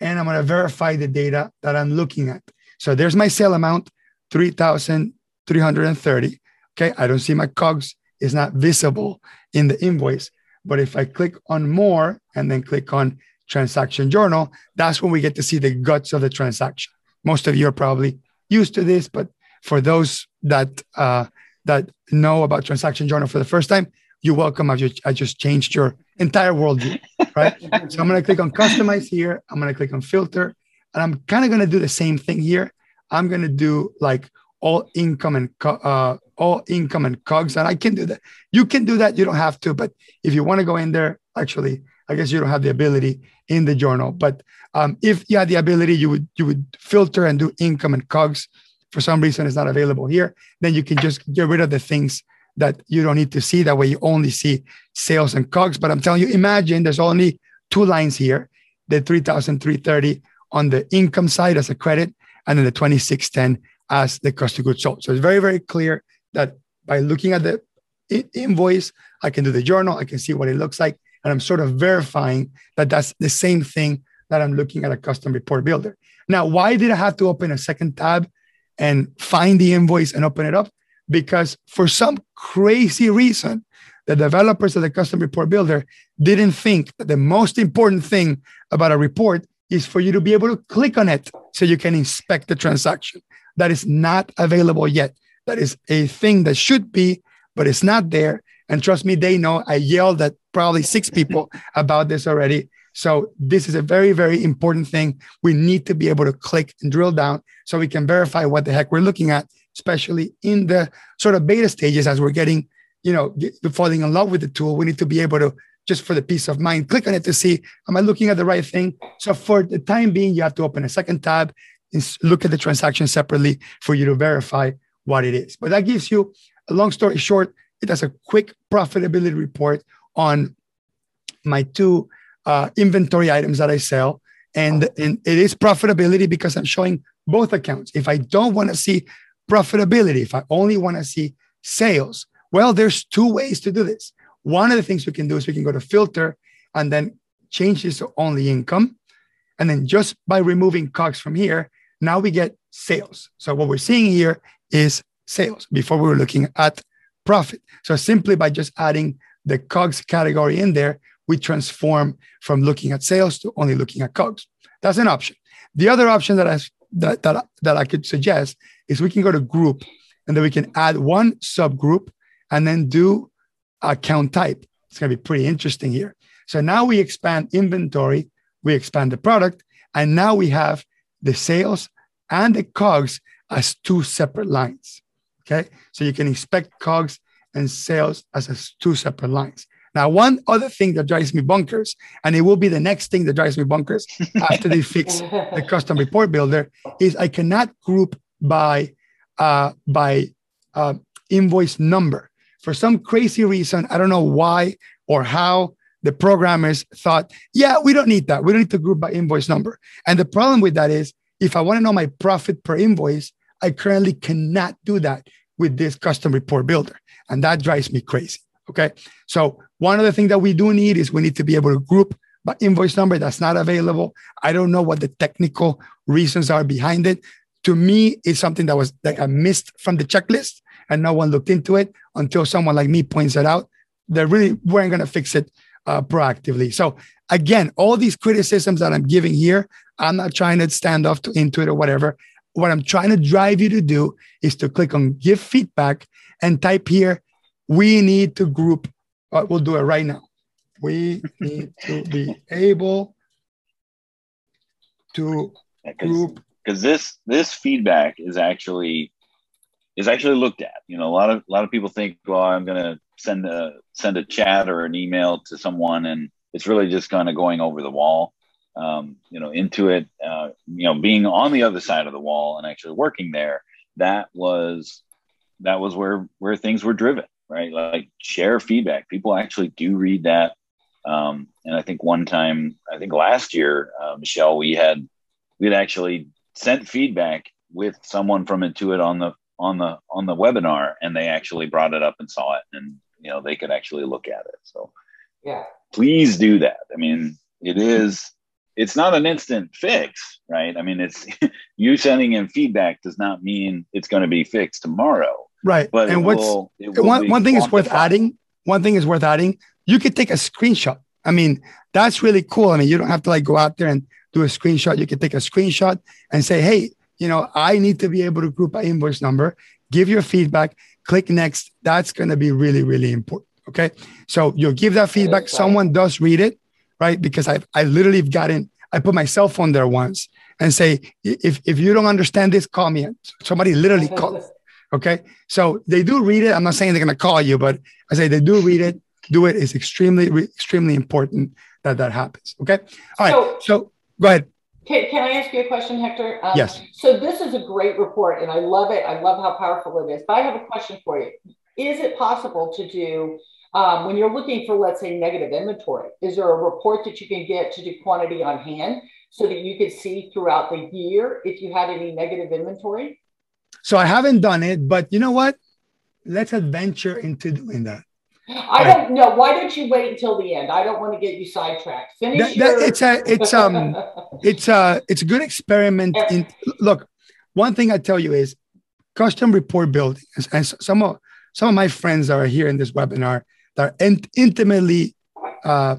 and I'm going to verify the data that I'm looking at. So there's my sale amount, 3,330. Okay. I don't see my COGS is not visible in the invoice. But if I click on more and then click on transaction journal, that's when we get to see the guts of the transaction. Most of you are probably used to this, but for those that uh, that know about transaction journal for the first time, you're welcome. I just, I just changed your entire worldview, right? so I'm going to click on customize here. I'm going to click on filter, and I'm kind of going to do the same thing here. I'm going to do like all income and uh, all income and cogs, and I can do that. You can do that. You don't have to, but if you want to go in there, actually, I guess you don't have the ability in the journal. But um, if you had the ability, you would you would filter and do income and cogs. For some reason, it's not available here. Then you can just get rid of the things that you don't need to see. That way, you only see sales and cogs. But I'm telling you, imagine there's only two lines here: the 3,330 on the income side as a credit, and then the 2610 as the cost of goods sold. So it's very, very clear that by looking at the invoice, I can do the journal, I can see what it looks like, and I'm sort of verifying that that's the same thing that I'm looking at a custom report builder. Now, why did I have to open a second tab and find the invoice and open it up? Because for some crazy reason, the developers of the custom report builder didn't think that the most important thing about a report is for you to be able to click on it so you can inspect the transaction. That is not available yet. That is a thing that should be, but it's not there. And trust me, they know I yelled at probably six people about this already. So this is a very, very important thing. We need to be able to click and drill down so we can verify what the heck we're looking at, especially in the sort of beta stages as we're getting, you know, falling in love with the tool. We need to be able to just for the peace of mind, click on it to see, am I looking at the right thing? So for the time being, you have to open a second tab and look at the transaction separately for you to verify what it is. But that gives you a long story short, it has a quick profitability report on my two uh, inventory items that I sell. And, and it is profitability because I'm showing both accounts. If I don't want to see profitability, if I only want to see sales, well, there's two ways to do this. One of the things we can do is we can go to filter and then change this to only income. And then just by removing COGS from here, now we get sales. So what we're seeing here is sales. Before we were looking at profit. So simply by just adding the COGS category in there, we transform from looking at sales to only looking at COGS. That's an option. The other option that I that, that, that I could suggest is we can go to group and then we can add one subgroup and then do account type. It's going to be pretty interesting here. So now we expand inventory, we expand the product, and now we have the sales and the COGS as two separate lines. Okay. So you can expect COGS and sales as a, two separate lines. Now, one other thing that drives me bunkers, and it will be the next thing that drives me bunkers after they fix the custom report builder, is I cannot group by uh, by uh, invoice number. For some crazy reason, I don't know why or how the programmers thought, yeah, we don't need that. We don't need to group by invoice number. And the problem with that is if I want to know my profit per invoice, I currently cannot do that with this custom report builder. And that drives me crazy. Okay. So One of the things that we do need is we need to be able to group by invoice number that's not available. I don't know what the technical reasons are behind it. To me, it's something that was like I missed from the checklist and no one looked into it until someone like me points it out. They really weren't going to fix it uh, proactively. So again, all these criticisms that I'm giving here, I'm not trying to stand off to Intuit or whatever. What I'm trying to drive you to do is to click on give feedback and type here, we need to group. Uh, we'll do it right now. We need to be able to group because this this feedback is actually is actually looked at. You know, a lot of a lot of people think, well, I'm going to send a send a chat or an email to someone, and it's really just kind of going over the wall. Um, you know, Intuit. Uh, you know, being on the other side of the wall and actually working there, that was that was where where things were driven, right? Like share feedback. People actually do read that. Um, and I think one time, I think last year, uh, Michelle, we had we had actually sent feedback with someone from Intuit on the on the on the webinar, and they actually brought it up and saw it, and you know they could actually look at it. So yeah, please do that. I mean, it is it's not an instant fix, right? I mean, it's you sending in feedback does not mean it's going to be fixed tomorrow. Right. But and what's will, one, one thing is worth adding. One thing is worth adding. You could take a screenshot. I mean, that's really cool. I mean, you don't have to like go out there and do a screenshot. You can take a screenshot and say, hey, you know, I need to be able to group by invoice number, give your feedback, click next. That's going to be really, really important. Okay. So you'll give that feedback. Someone does read it, right? Because I I literally have gotten, I put my cell phone there once and say, if, if you don't understand this, call me. Somebody literally called. Okay. So they do read it. I'm not saying they're going to call you, but I say they do read it. Do it is extremely, extremely important that that happens. Okay. All right. So, so go ahead. Can, can I ask you a question, Hector? Um, yes. So this is a great report, and I love it. I love how powerful it is. But I have a question for you. Is it possible to do um, when you're looking for, let's say, negative inventory? Is there a report that you can get to do quantity on hand so that you could see throughout the year if you had any negative inventory? So I haven't done it, but you know what? Let's adventure into doing that. I don't know. Why don't you wait until the end? I don't want to get you sidetracked. Finish. That, your... it's a it's um it's a it's a good experiment. In look, one thing I tell you is custom report building, and some of some of my friends that are here in this webinar that are in, intimately uh,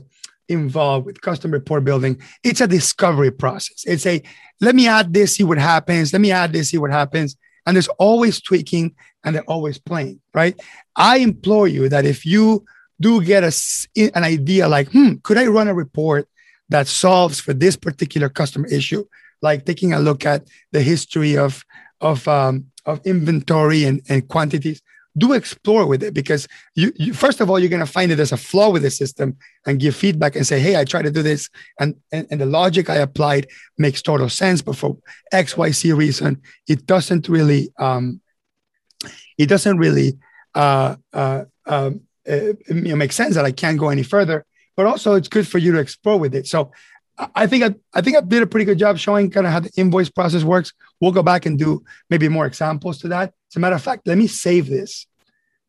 involved with custom report building. It's a discovery process. It's a let me add this, see what happens. Let me add this, see what happens and there's always tweaking and they're always playing, right? I implore you that if you do get a, an idea like, hmm, could I run a report that solves for this particular customer issue? Like taking a look at the history of, of, um, of inventory and, and quantities do explore with it because you, you first of all you're going to find that there's a flaw with the system and give feedback and say hey i tried to do this and, and and the logic i applied makes total sense but for xyz reason it doesn't really um it doesn't really uh uh, uh, uh you know, make sense that i can't go any further but also it's good for you to explore with it. So I think I, I think I did a pretty good job showing kind of how the invoice process works. We'll go back and do maybe more examples to that. As a matter of fact, let me save this.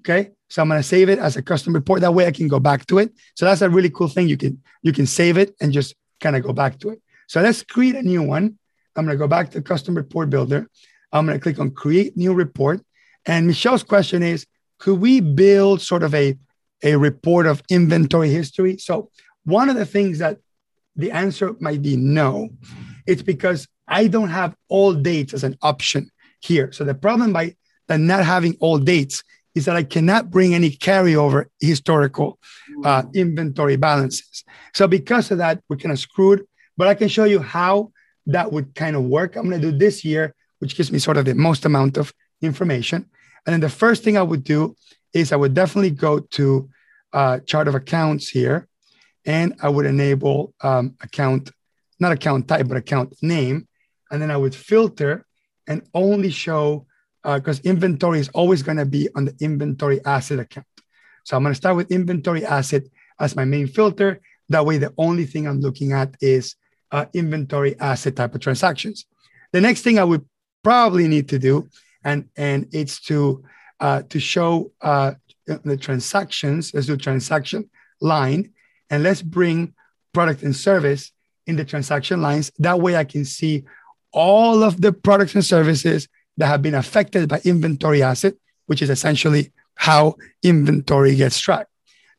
Okay. So I'm going to save it as a custom report. That way I can go back to it. So that's a really cool thing. You can, you can save it and just kind of go back to it. So let's create a new one. I'm going to go back to custom report builder. I'm going to click on create new report. And Michelle's question is, could we build sort of a, a report of inventory history? So one of the things that the answer might be no. It's because I don't have all dates as an option here. So the problem by not having all dates is that I cannot bring any carryover historical uh, inventory balances. So because of that, we're kind of screwed. But I can show you how that would kind of work. I'm going to do this year, which gives me sort of the most amount of information. And then the first thing I would do is I would definitely go to uh, chart of accounts here and I would enable um, account, not account type, but account name. And then I would filter and only show, because uh, inventory is always going to be on the inventory asset account. So I'm going to start with inventory asset as my main filter. That way, the only thing I'm looking at is uh, inventory asset type of transactions. The next thing I would probably need to do, and, and it's to, uh, to show uh, the transactions, let's do transaction line and let's bring product and service in the transaction lines. That way I can see all of the products and services that have been affected by inventory asset, which is essentially how inventory gets tracked.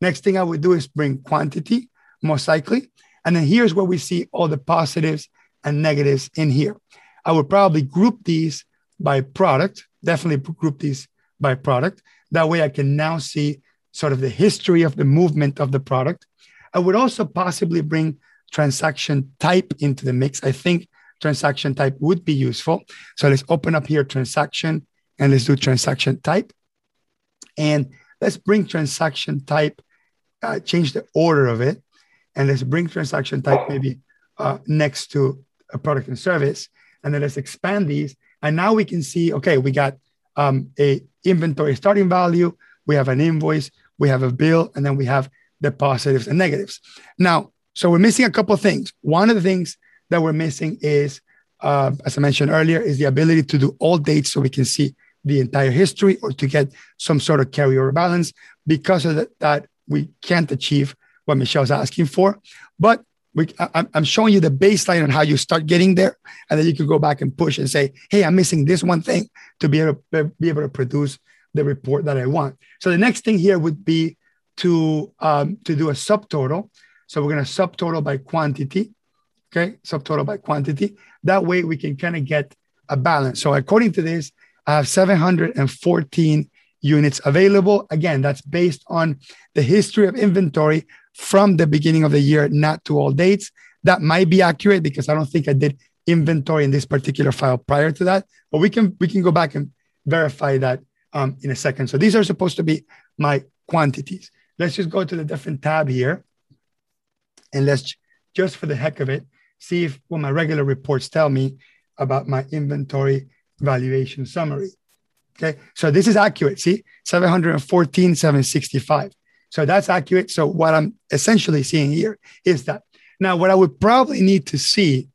Next thing I would do is bring quantity, most likely. And then here's where we see all the positives and negatives in here. I would probably group these by product, definitely group these by product. That way I can now see sort of the history of the movement of the product. I would also possibly bring transaction type into the mix. I think transaction type would be useful. So let's open up here transaction and let's do transaction type. And let's bring transaction type, uh, change the order of it. And let's bring transaction type maybe uh, next to a product and service. And then let's expand these. And now we can see, okay, we got um, a inventory starting value, we have an invoice, we have a bill, and then we have the positives and negatives. Now, so we're missing a couple of things. One of the things that we're missing is, uh, as I mentioned earlier, is the ability to do all dates so we can see the entire history or to get some sort of carryover balance. Because of that, we can't achieve what Michelle's asking for. But we, I, I'm showing you the baseline on how you start getting there, and then you can go back and push and say, "Hey, I'm missing this one thing to be able to be able to produce the report that I want." So the next thing here would be to um, to do a subtotal. So we're going to subtotal by quantity. Okay, subtotal by quantity. That way we can kind of get a balance. So according to this, I have 714 units available. Again, that's based on the history of inventory from the beginning of the year, not to all dates. That might be accurate because I don't think I did inventory in this particular file prior to that, but we can we can go back and verify that um, in a second. So these are supposed to be my quantities. Let's just go to the different tab here, and let's just for the heck of it see if what my regular reports tell me about my inventory valuation summary. Okay, so this is accurate. See, 714, 765. So that's accurate. So what I'm essentially seeing here is that. Now, what I would probably need to see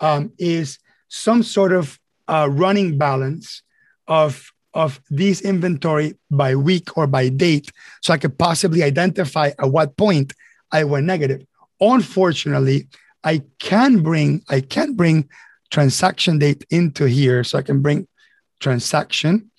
um, is some sort of uh, running balance of of this inventory by week or by date, so I could possibly identify at what point I went negative. Unfortunately, I can bring I can bring transaction date into here, so I can bring transaction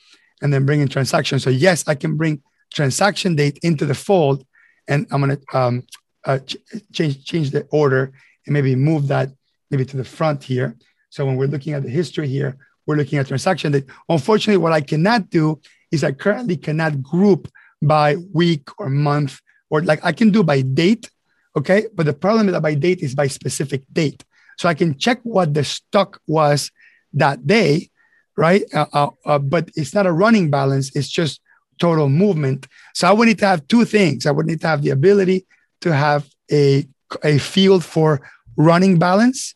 and then bring in transaction. So yes, I can bring transaction date into the fold, and I'm going to um, uh, ch- change change the order and maybe move that maybe to the front here. So when we're looking at the history here, we're looking at transaction date. Unfortunately, what I cannot do is I currently cannot group by week or month or like I can do by date. Okay. But the problem is that by date is by specific date. So I can check what the stock was that day, right? Uh, uh, uh, but it's not a running balance. It's just total movement. So I would need to have two things. I would need to have the ability to have a, a field for running balance,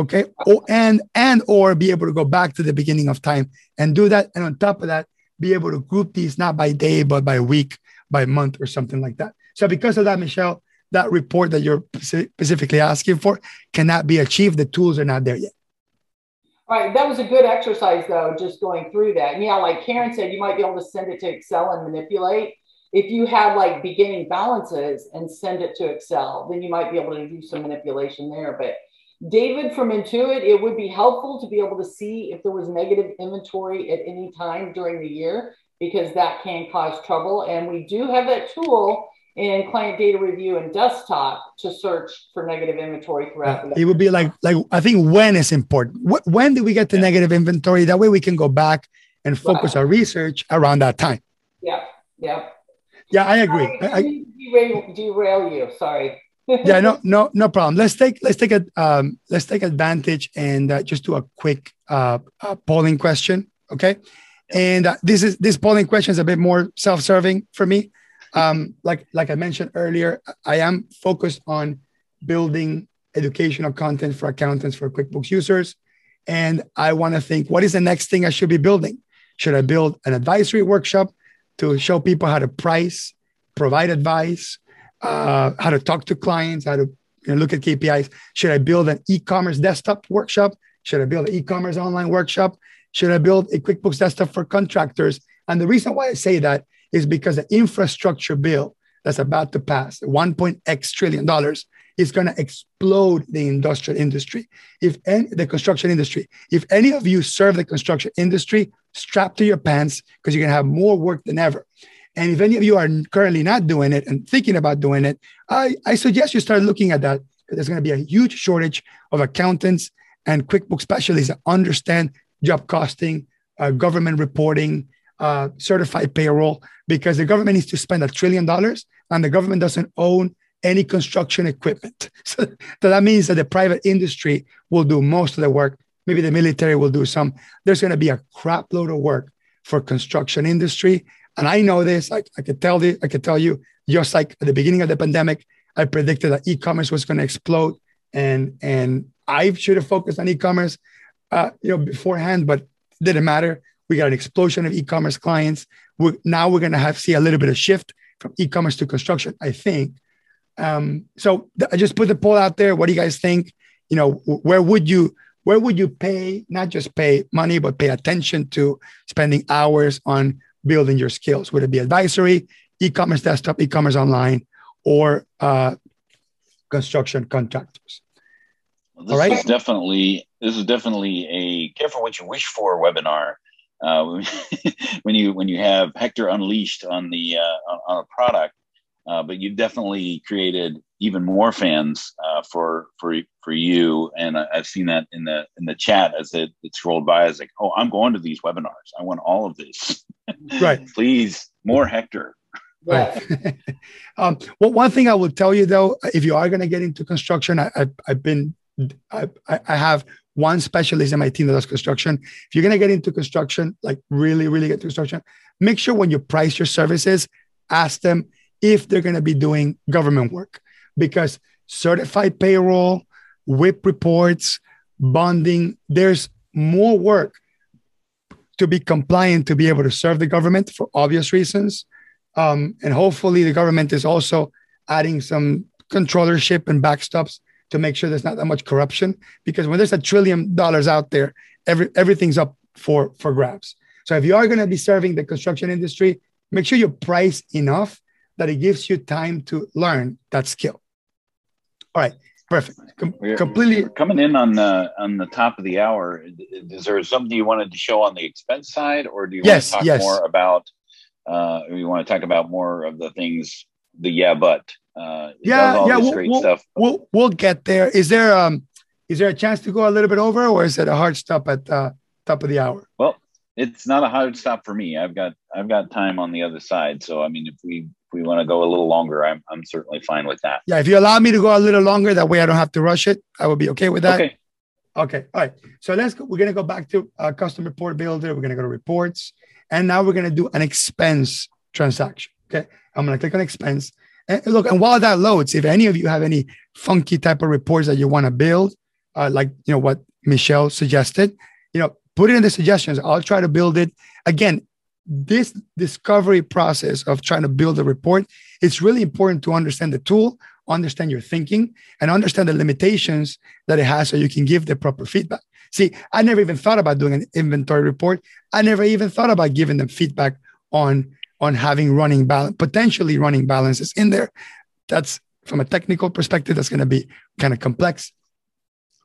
okay, or, and and or be able to go back to the beginning of time and do that. And on top of that, be able to group these not by day but by week, by month, or something like that. So because of that, Michelle, that report that you're specifically asking for cannot be achieved. The tools are not there yet. Right. That was a good exercise, though, just going through that. And yeah, like Karen said, you might be able to send it to Excel and manipulate. If you had like beginning balances and send it to Excel, then you might be able to do some manipulation there. But David from Intuit, it would be helpful to be able to see if there was negative inventory at any time during the year because that can cause trouble. And we do have that tool in client data review and desktop to search for negative inventory throughout yeah, the It would be like like I think when is important. When do we get the yeah. negative inventory? That way we can go back and focus our research around that time. Yeah, yeah. Yeah, I agree. I, I, derail, derail you. Sorry. Yeah, no, no, no problem. Let's take let's take a um, let's take advantage and uh, just do a quick uh, uh, polling question, okay? And uh, this is this polling question is a bit more self-serving for me um, like like I mentioned earlier, I am focused on building educational content for accountants for QuickBooks users, and I want to think what is the next thing I should be building. Should I build an advisory workshop to show people how to price, provide advice, uh, how to talk to clients, how to you know, look at KPIs? Should I build an e-commerce desktop workshop? Should I build an e-commerce online workshop? Should I build a QuickBooks desktop for contractors? And the reason why I say that is because the infrastructure bill that's about to pass, 1.x trillion dollars, is going to explode the industrial industry. If any, the construction industry, if any of you serve the construction industry, strap to your pants because you're going to have more work than ever. And if any of you are currently not doing it and thinking about doing it, I, I suggest you start looking at that. There's going to be a huge shortage of accountants and QuickBooks specialists that understand job costing, uh, government reporting, uh, certified payroll, because the government needs to spend a trillion dollars and the government doesn't own any construction equipment. So, so that means that the private industry will do most of the work. Maybe the military will do some. There's going to be a crap load of work for construction industry. And I know this. I, I could tell the, I could tell you, just like at the beginning of the pandemic, I predicted that e-commerce was going to explode, and and I should have focused on e-commerce, uh, you know, beforehand, but didn't matter. We got an explosion of e-commerce clients. We're, now we're going to have see a little bit of shift from e-commerce to construction. I think. Um, so th- I just put the poll out there. What do you guys think? You know, where would you where would you pay not just pay money but pay attention to spending hours on building your skills? Would it be advisory, e-commerce desktop, e-commerce online, or uh, construction contractors? Well, this All right. is definitely this is definitely a careful what you wish for webinar. Uh, when you when you have Hector unleashed on the uh, on a product, uh, but you've definitely created even more fans uh, for for for you, and I've seen that in the in the chat as it, it scrolled by. As like, oh, I'm going to these webinars. I want all of this. Right. Please, more Hector. Right. um, well, one thing I will tell you though, if you are going to get into construction, I, have I've been, I, I have one specialist in my team that does construction. If you're going to get into construction, like really, really get to construction, make sure when you price your services, ask them if they're going to be doing government work because certified payroll, WIP reports, bonding, there's more work to be compliant to be able to serve the government for obvious reasons um, and hopefully, the government is also adding some controllership and backstops to make sure there's not that much corruption. Because when there's a trillion dollars out there, every, everything's up for, for grabs. So if you are going to be serving the construction industry, make sure you price enough that it gives you time to learn that skill. All right, perfect. Com- we're, completely we're coming in on the on the top of the hour. Is there something you wanted to show on the expense side, or do you yes, want to talk yes. more about uh, we want to talk about more of the things, the yeah, but uh, yeah, yeah, we'll, we'll, we'll, we'll get there. Is there um is there a chance to go a little bit over, or is it a hard stop at uh, top of the hour? Well, it's not a hard stop for me. I've got I've got time on the other side, so I mean, if we we want to go a little longer, I'm I'm certainly fine with that. Yeah, if you allow me to go a little longer, that way I don't have to rush it. I will be okay with that. Okay. Okay. All right. So let's go. We're gonna go back to uh, custom report builder. We're gonna go to reports. And now we're going to do an expense transaction. Okay. I'm going to click on expense. And look, and while that loads, if any of you have any funky type of reports that you want to build, uh, like, you know, what Michelle suggested, you know, put it in the suggestions. I'll try to build it. Again, this discovery process of trying to build a report, it's really important to understand the tool, understand your thinking, and understand the limitations that it has so you can give the proper feedback. See, I never even thought about doing an inventory report. I never even thought about giving them feedback on on having running balance, potentially running balances in there. That's from a technical perspective, that's going to be kind of complex,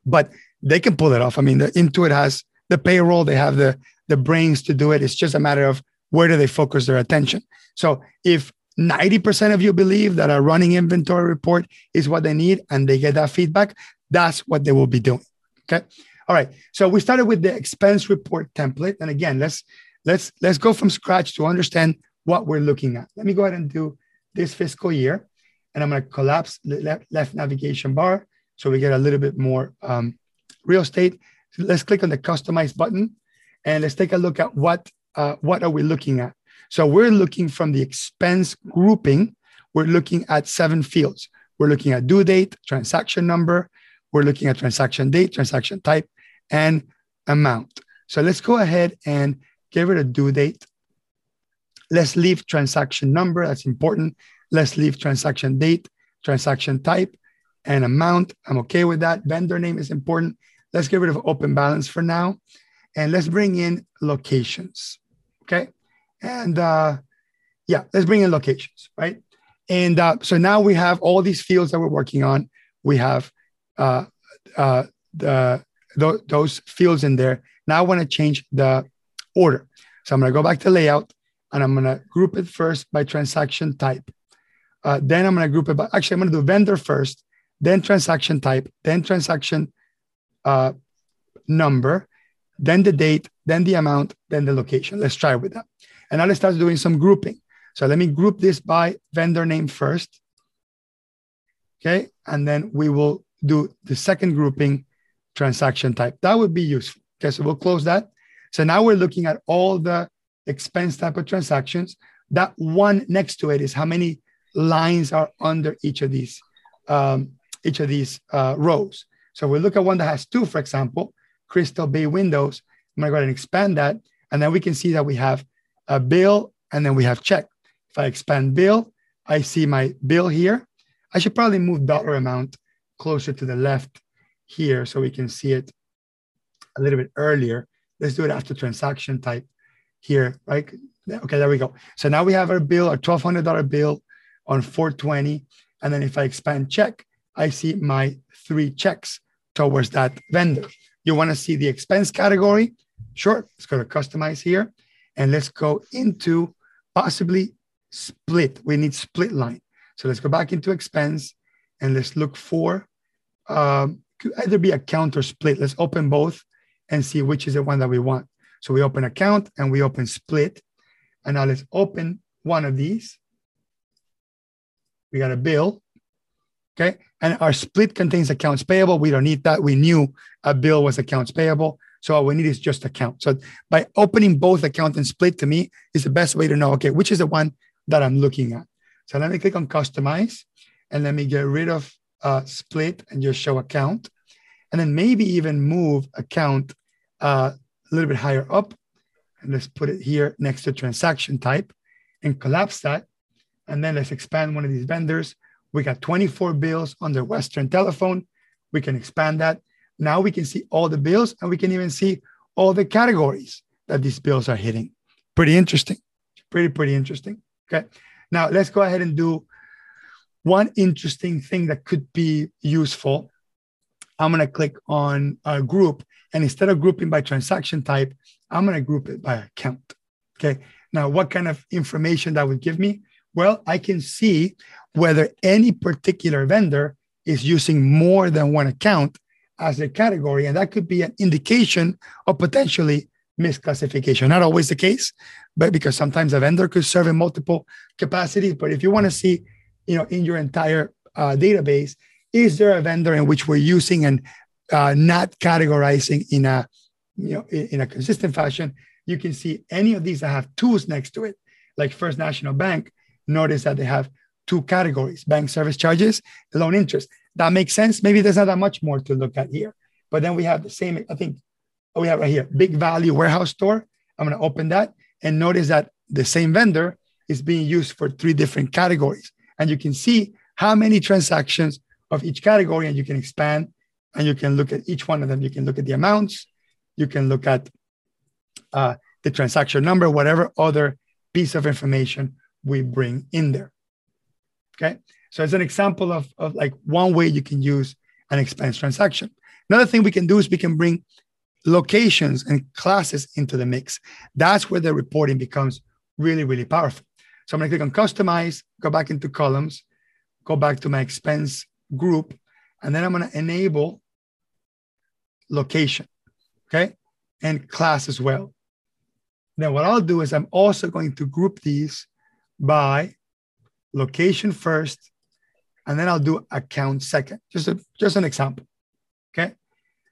but they can pull it off. I mean, the Intuit has the payroll, they have the the brains to do it. It's just a matter of where do they focus their attention. So if 90% of you believe that a running inventory report is what they need and they get that feedback, that's what they will be doing. Okay. All right. So we started with the expense report template. And again, let's let's let's go from scratch to understand what we're looking at. Let me go ahead and do this fiscal year. And I'm going to collapse the left, left navigation bar so we get a little bit more um, real estate. So let's click on the customize button and let's take a look at what uh, what are we looking at. So we're looking from the expense grouping. We're looking at seven fields. We're looking at due date, transaction number. We're looking at transaction date, transaction type, and amount. So let's go ahead and give it a due date. Let's leave transaction number. That's important. Let's leave transaction date, transaction type, and amount. I'm okay with that. Vendor name is important. Let's get rid of open balance for now. And let's bring in locations. Okay. And uh, yeah, let's bring in locations, right? And uh, so now we have all these fields that we're working on. We have uh, uh, the th- those fields in there. Now I want to change the order. So I'm going to go back to layout and I'm going to group it first by transaction type. Uh, then I'm going to group it by, actually, I'm going to do vendor first, then transaction type, then transaction uh, number, then the date, then the amount, then the location. Let's try with that. And now let's start doing some grouping. So let me group this by vendor name first. Okay. And then we will do the second grouping transaction type. That would be useful. Okay. So we'll close that. So now we're looking at all the expense type of transactions. That one next to it is how many lines are under each of these um, each of these uh, rows. So we look at one that has two, for example, Crystal Bay windows. I'm going to go ahead and expand that. And then we can see that we have a bill and then we have check. If I expand bill, I see my bill here. I should probably move dollar amount closer to the left here so we can see it a little bit earlier. Let's do it after transaction type here, right? Okay, there we go. So now we have our bill, our $1,200 bill on 420. And then if I expand check, I see my three checks towards that vendor. You want to see the expense category? Sure. Let's go to customize here and let's go into possibly split. We need split line. So let's go back into expense and let's look for um, could either be account or split. Let's open both and see which is the one that we want. So we open account and we open split. And now let's open one of these. We got a bill. Okay. And our split contains accounts payable. We don't need that. We knew a bill was accounts payable. So all we need is just account. So by opening both account and split to me is the best way to know, okay, which is the one that I'm looking at. So let me click on customize and let me get rid of uh, split and just show account. And then maybe even move account uh, a little bit higher up. And let's put it here next to transaction type and collapse that. And then let's expand one of these vendors. We got 24 bills under Western Telephone. We can expand that. Now we can see all the bills and we can even see all the categories that these bills are hitting. Pretty interesting. Pretty, pretty interesting. Okay. Now let's go ahead and do one interesting thing that could be useful. I'm going to click on a group and instead of grouping by transaction type, I'm going to group it by account. Okay. Now, what kind of information that would give me? Well, I can see whether any particular vendor is using more than one account as a category. And that could be an indication of potentially misclassification. Not always the case, but because sometimes a vendor could serve in multiple capacities. But if you want to see, you know, in your entire uh, database, is there a vendor in which we're using and uh, not categorizing in a, you know, in, a consistent fashion? You can see any of these that have tools next to it, like First National Bank notice that they have two categories bank service charges, loan interest. That makes sense. Maybe there's not that much more to look at here. But then we have the same, I think, oh, we have right here, big value warehouse store. I'm going to open that and notice that the same vendor is being used for three different categories. And you can see how many transactions of each category, and you can expand and you can look at each one of them. You can look at the amounts, you can look at uh, the transaction number, whatever other piece of information we bring in there. Okay. So it's an example of, of like one way you can use an expense transaction. Another thing we can do is we can bring locations and classes into the mix. That's where the reporting becomes really, really powerful. So I'm going to click on customize, go back into columns, go back to my expense group, and then I'm going to enable location, okay, and class as well. Then what I'll do is I'm also going to group these by location first, and then I'll do account second. Just a, just an example. Okay.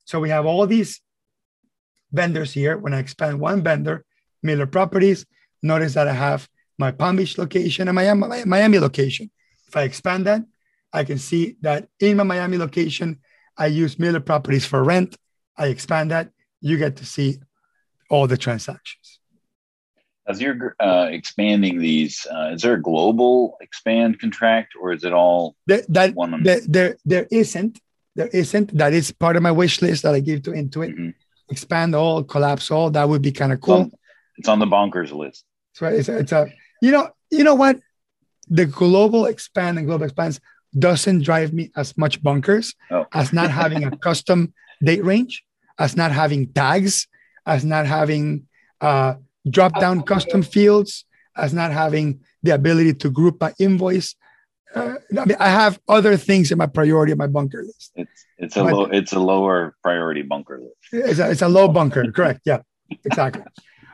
So we have all these vendors here. When I expand one vendor, Miller Properties, notice that I have my Palm Beach location and my Miami location. If I expand that, I can see that in my Miami location, I use Miller Properties for rent. I expand that, you get to see all the transactions. As you're uh, expanding these, uh, is there a global expand contract or is it all there, that one? There, there, there isn't. There isn't. That is part of my wish list that I give to Intuit. Mm-hmm. Expand all, collapse all. That would be kind of cool. It's on, it's on, the bonkers list. That's right. It's, it's a, you know, you know what? the global expand and global expands doesn't drive me as much bunkers oh. as not having a custom date range, as not having tags, as not having uh, drop down custom fields, as not having the ability to group by invoice. Uh, I mean, I have other things in my priority of my bunker list. It's it's a but low it's a lower priority bunker list. It's a, it's a low bunker, correct? Yeah, exactly.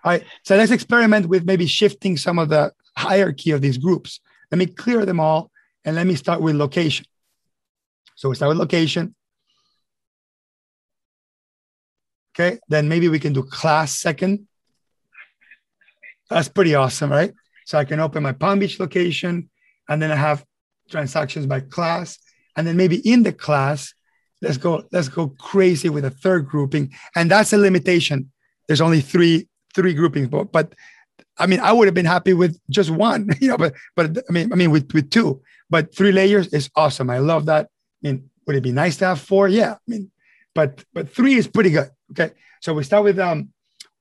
All right, so let's experiment with maybe shifting some of the hierarchy of these groups. Let me clear them all and let me start with location. So we start with location. Okay, then maybe we can do class second. That's pretty awesome, right? So I can open my Palm Beach location and then I have transactions by class. And then maybe in the class, let's go, let's go crazy with a third grouping. And that's a limitation. There's only three, three groupings, but, but I mean, I would have been happy with just one, you know, but but I mean, I mean with with two, but three layers is awesome. I love that. I mean, would it be nice to have four? Yeah, I mean, but but three is pretty good. Okay, so we start with um,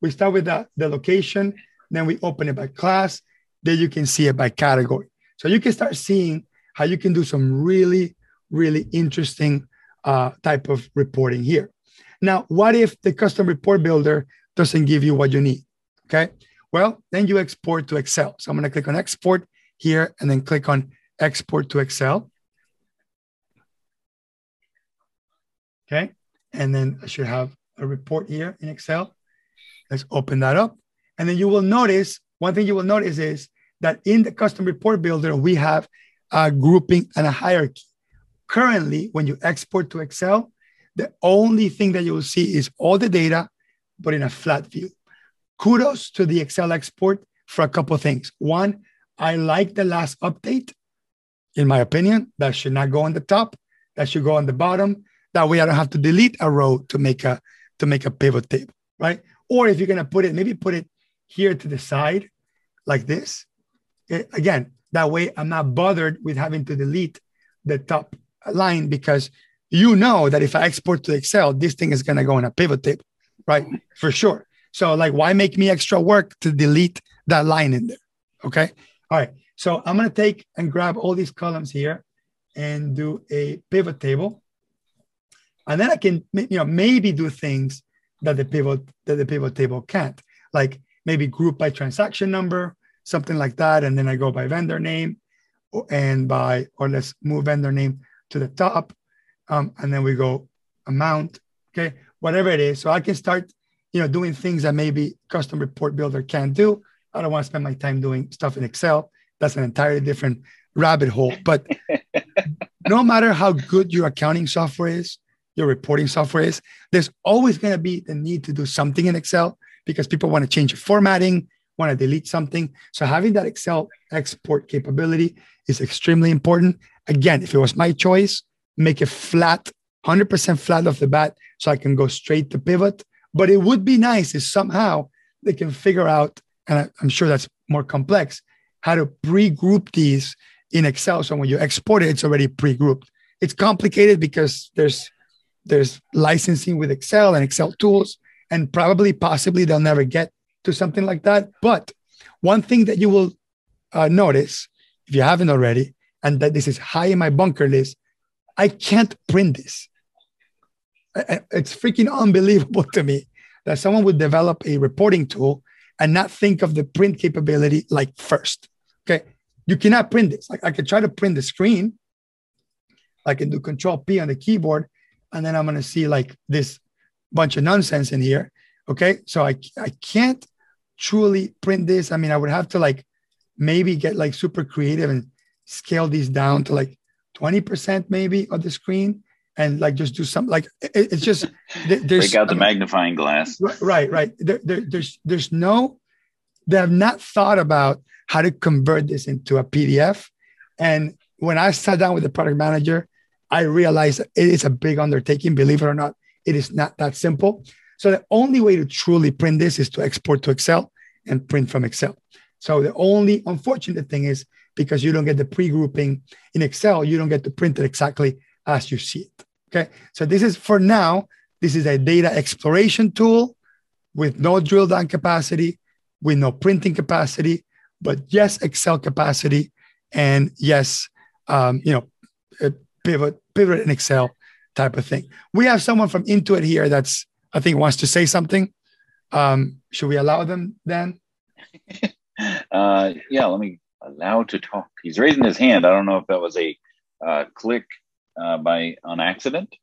we start with the the location, then we open it by class. Then you can see it by category. So you can start seeing how you can do some really really interesting uh, type of reporting here. Now, what if the custom report builder doesn't give you what you need? Okay. Well, then you export to Excel. So I'm going to click on export here and then click on export to Excel. Okay. And then I should have a report here in Excel. Let's open that up. And then you will notice one thing you will notice is that in the custom report builder, we have a grouping and a hierarchy. Currently, when you export to Excel, the only thing that you will see is all the data, but in a flat view kudos to the Excel export for a couple things. One, I like the last update. In my opinion, that should not go on the top. That should go on the bottom. That way, I don't have to delete a row to make a to make a pivot table, right? Or if you're gonna put it, maybe put it here to the side, like this. It, again, that way I'm not bothered with having to delete the top line because you know that if I export to Excel, this thing is gonna go in a pivot table, right? For sure. So like, why make me extra work to delete that line in there? Okay. All right. So I'm going to take and grab all these columns here and do a pivot table. And then I can, you know, maybe do things that the pivot that the pivot table can't, like maybe group by transaction number, something like that. And then I go by vendor name and by, or let's move vendor name to the top. Um, and then we go amount, okay, whatever it is. So I can start you know, doing things that maybe custom report builder can't do. I don't want to spend my time doing stuff in Excel. That's an entirely different rabbit hole. But no matter how good your accounting software is, your reporting software is, there's always going to be the need to do something in Excel because people want to change formatting, want to delete something. So having that Excel export capability is extremely important. Again, if it was my choice, make it flat, 100% flat off the bat so I can go straight to pivot but it would be nice if somehow they can figure out, and I'm sure that's more complex, how to pre-group these in Excel. So when you export it, it's already pre-grouped. It's complicated because there's there's licensing with Excel and Excel tools, and probably possibly they'll never get to something like that. But one thing that you will uh, notice if you haven't already, and that this is high in my bunker list, I can't print this it's freaking unbelievable to me that someone would develop a reporting tool and not think of the print capability like first. Okay. You cannot print this. Like I could try to print the screen. I can do control P on the keyboard, and then I'm gonna see like this bunch of nonsense in here. Okay. So I I can't truly print this. I mean, I would have to like maybe get like super creative and scale these down to like 20% maybe of the screen and like just do some like it, it's just there's break out the magnifying glass right right there, there, there's there's no they have not thought about how to convert this into a pdf and when i sat down with the product manager i realized it is a big undertaking believe it or not it is not that simple so the only way to truly print this is to export to excel and print from excel so the only unfortunate thing is because you don't get the pre-grouping in excel you don't get to print it exactly as you see it Okay. So this is for now, this is a data exploration tool with no drill down capacity, with no printing capacity, but yes, Excel capacity and yes, um, you know, pivot, pivot in Excel type of thing. We have someone from Intuit here that's I think wants to say something. Um, should we allow them then? uh, yeah, let me allow to talk. He's raising his hand. I don't know if that was a uh, click uh, by on accident.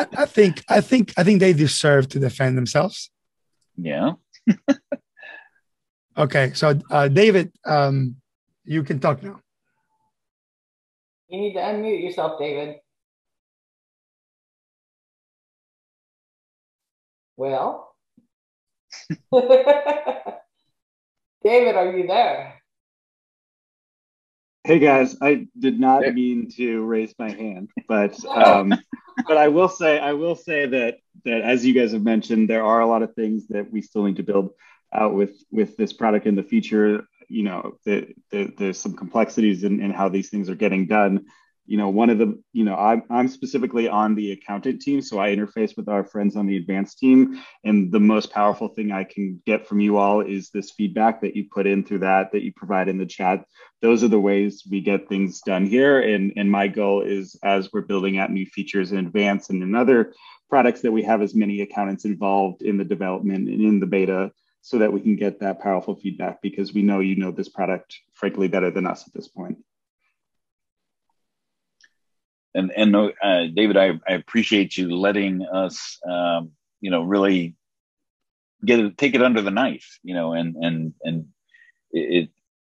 I, I, think I think I think they deserve to defend themselves. Yeah. okay, so uh, David, um, you can talk now. You need to unmute yourself, David. Well, David, are you there? Hey guys, I did not mean to raise my hand, but um, but I will say I will say that that as you guys have mentioned, there are a lot of things that we still need to build out with with this product in the future. You know, the, the, there's some complexities in, in how these things are getting done you know one of the you know I'm, I'm specifically on the accountant team so i interface with our friends on the advanced team. And the most powerful thing i can get from you all is this feedback that you put in through that that you provide in the chat. Those are the ways we get things done here. And and my goal is as we're building out new features in advance and in other products that we have as many accountants involved in the development and in the beta so that we can get that powerful feedback because we know you know this product frankly better than us at this point and and uh, David, I, I appreciate you letting us, um, you know, really get it, take it under the knife, you know, and and and it,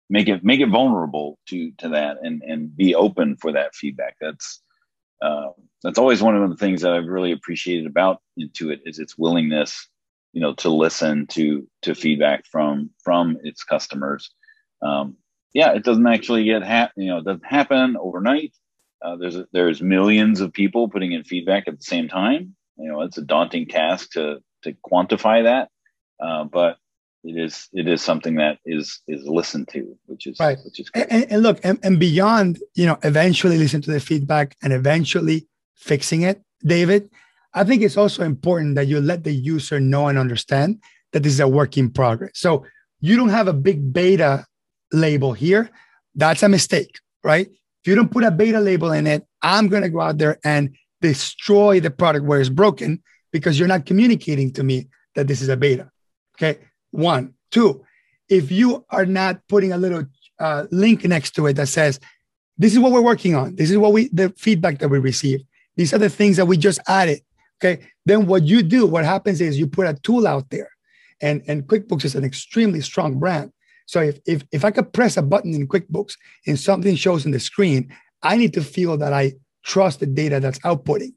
make it make it vulnerable to to that, and and be open for that feedback. That's uh, that's always one of the things that I've really appreciated about Intuit is its willingness, you know, to listen to to feedback from from its customers. Um, yeah, it doesn't actually get ha- you know, it doesn't happen overnight uh, there's there's millions of people putting in feedback at the same time. You know, it's a daunting task to to quantify that, uh, but it is it is something that is is listened to, which is right. Which is and, and, look, and, and beyond, you know, eventually listen to the feedback and eventually fixing it, David. I think it's also important that you let the user know and understand that this is a work in progress. So you don't have a big beta label here. That's a mistake, right? If you don't put a beta label in it, I'm going to go out there and destroy the product where it's broken because you're not communicating to me that this is a beta. Okay. One, two, if you are not putting a little uh, link next to it that says, this is what we're working on. This is what we, the feedback that we received. These are the things that we just added. Okay. Then what you do, what happens is you put a tool out there and, and QuickBooks is an extremely strong brand. So if, if, if I could press a button in QuickBooks and something shows on the screen, I need to feel that I trust the data that's outputting.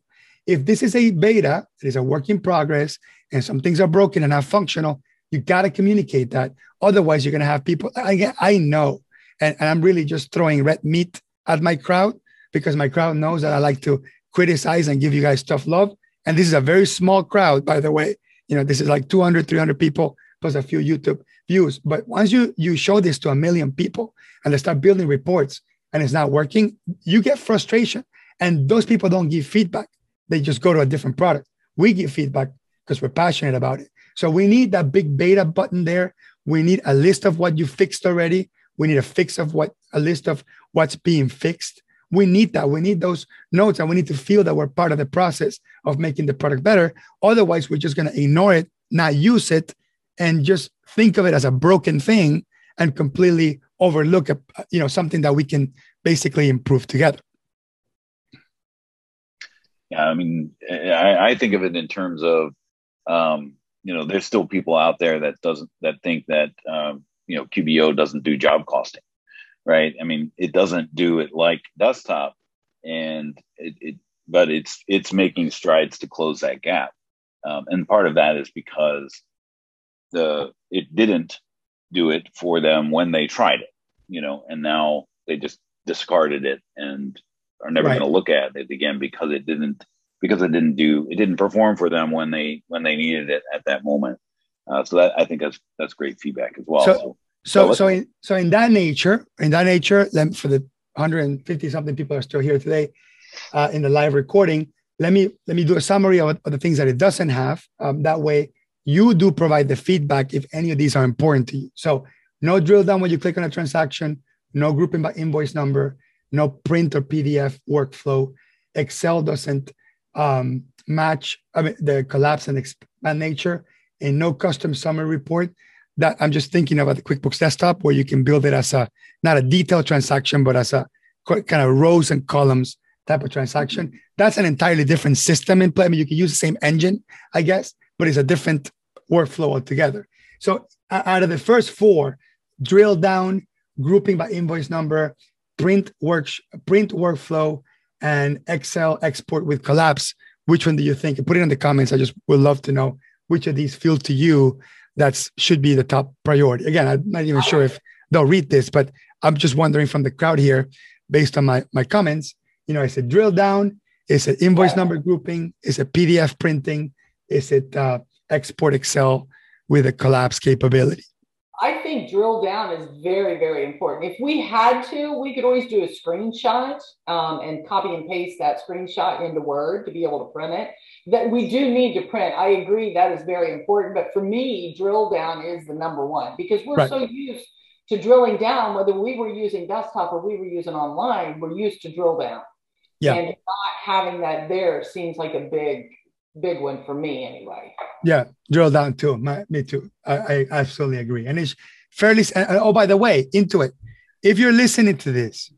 If this is a beta, it is a work in progress, and some things are broken and not functional, you got to communicate that. Otherwise, you're going to have people. I, I know, and, and I'm really just throwing red meat at my crowd because my crowd knows that I like to criticize and give you guys tough love. And this is a very small crowd, by the way. You know, this is like 200, 300 people plus a few YouTube views. But once you you show this to a million people and they start building reports and it's not working, you get frustration. And those people don't give feedback. They just go to a different product. We give feedback because we're passionate about it. So we need that big beta button there. We need a list of what you fixed already. We need a fix of what a list of what's being fixed. We need that. We need those notes and we need to feel that we're part of the process of making the product better. Otherwise, we're just going to ignore it, not use it, and just think of it as a broken thing and completely overlook a, you know something that we can basically improve together. Yeah i mean i, I think of it in terms of um, you know there's still people out there that doesn't that think that um, you know qbo doesn't do job costing right? I mean it doesn't do it like desktop and it, it but it's it's making strides to close that gap. Um, and part of that is because the it didn't do it for them when they tried it, you know, and now they just discarded it and are never right. going to look at it again because it didn't because it didn't do it didn't perform for them when they when they needed it at that moment. Uh, so that I think that's that's great feedback as well. So so so, so in so in that nature in that nature then for the 150 something people are still here today uh, in the live recording. Let me let me do a summary of, of the things that it doesn't have. Um, that way you do provide the feedback if any of these are important to you. So no drill down when you click on a transaction, no grouping by invoice number, no print or PDF workflow. Excel doesn't um, match I mean, the collapse and expand nature, and no custom summary report. That I'm just thinking about the QuickBooks Desktop, where you can build it as a not a detailed transaction, but as a kind of rows and columns type of transaction. That's an entirely different system in play. I mean, you can use the same engine, I guess, but it's a different workflow altogether. So out of the first four, drill down, grouping by invoice number, print work, print workflow, and Excel export with collapse. Which one do you think? Put it in the comments. I just would love to know which of these feel to you that should be the top priority. Again, I'm not even sure if they'll read this, but I'm just wondering from the crowd here, based on my, my comments, you know, is it drill down? Is it invoice number grouping? Is it PDF printing? Is it uh, export Excel with a collapse capability? I think drill down is very, very important. If we had to, we could always do a screenshot um, and copy and paste that screenshot into Word to be able to print it. That we do need to print. I agree that is very important. But for me, drill down is the number one because we're right. so used to drilling down, whether we were using desktop or we were using online, we're used to drill down. Yeah. And not having that there seems like a big, big one for me anyway. Yeah, drill down too. My, me too. I, I absolutely agree. And it's fairly, oh, by the way, Intuit. If you're listening to this,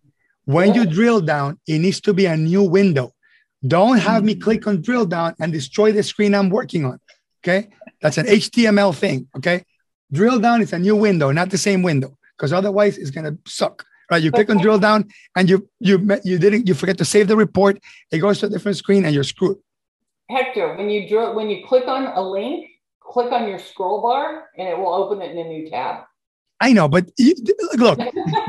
when yeah. you drill down, it needs to be a new window. Don't have me mm. click on drill down and destroy the screen I'm working on. Okay. That's an HTML thing. Okay. Drill down is a new window, not the same window, because otherwise it's going to suck right? You click on drill down and you you you didn't you forget to save the report. It goes to a different screen and you're screwed. Hector, when you drill when you click on a link, click on your scroll bar and it will open it in a new tab. I know, but you, look,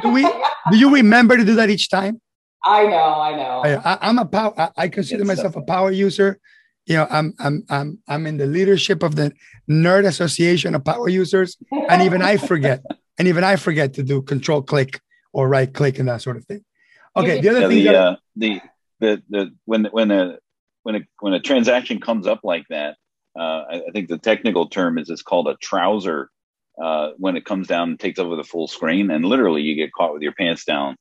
do we do you remember to do that each time? I know, I know. I, am a power. I, I consider it's myself a power user. You know, I'm I'm I'm I'm in the leadership of the Nerd Association of Power Users, and even I forget, and even I forget to do Control Click or right click and that sort of thing. Okay, the other yeah, thing the, that, uh, the the the when when a when a when a transaction comes up like that, uh, I, I, think the technical term is it's called a trouser. Uh, when it comes down and takes over the full screen, and literally you get caught with your pants down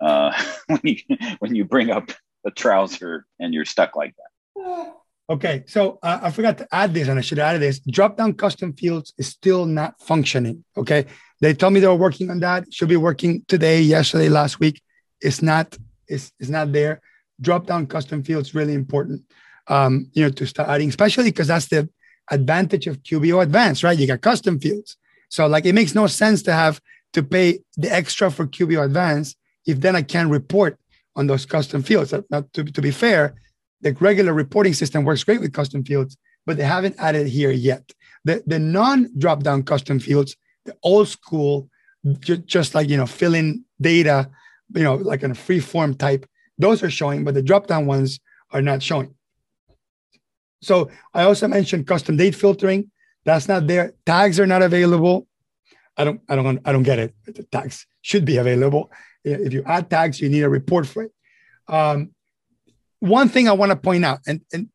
uh, when you when you bring up a trouser and you're stuck like that. Okay, so uh, I forgot to add this, and I should add this. Drop down custom fields is still not functioning. Okay, they told me they were working on that. Should be working today, yesterday, last week. It's not. It's, it's not there. Drop down custom fields really important. Um, you know, to start adding, especially because that's the advantage of QBO Advanced, right? You got custom fields. So like, it makes no sense to have to pay the extra for QBO Advanced if then I can't report on those custom fields. Now, to, to be fair, the regular reporting system works great with custom fields, but they haven't added here yet. The, the non drop down custom fields the old school, just like, you know, fill in data, you know, like in a free form type, those are showing, but the drop down ones are not showing. So I also mentioned custom date filtering. That's not there. Tags are not available. I don't, I don't, I don't get it. The tags should be available. If you add tags, you need a report for it. Um, one thing I want to point out, and, and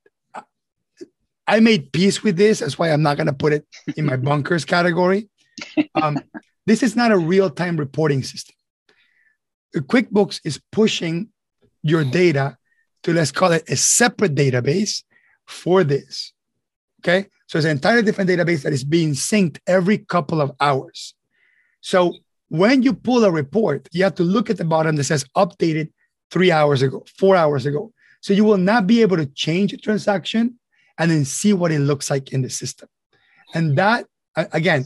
I made peace with this. That's why I'm not going to put it in my bunkers category. Um, this is not a real time reporting system. QuickBooks is pushing your data to, let's call it a separate database for this. Okay. So it's an entirely different database that is being synced every couple of hours. So when you pull a report, you have to look at the bottom that says updated three hours ago, four hours ago. So you will not be able to change a transaction and then see what it looks like in the system. And that, again,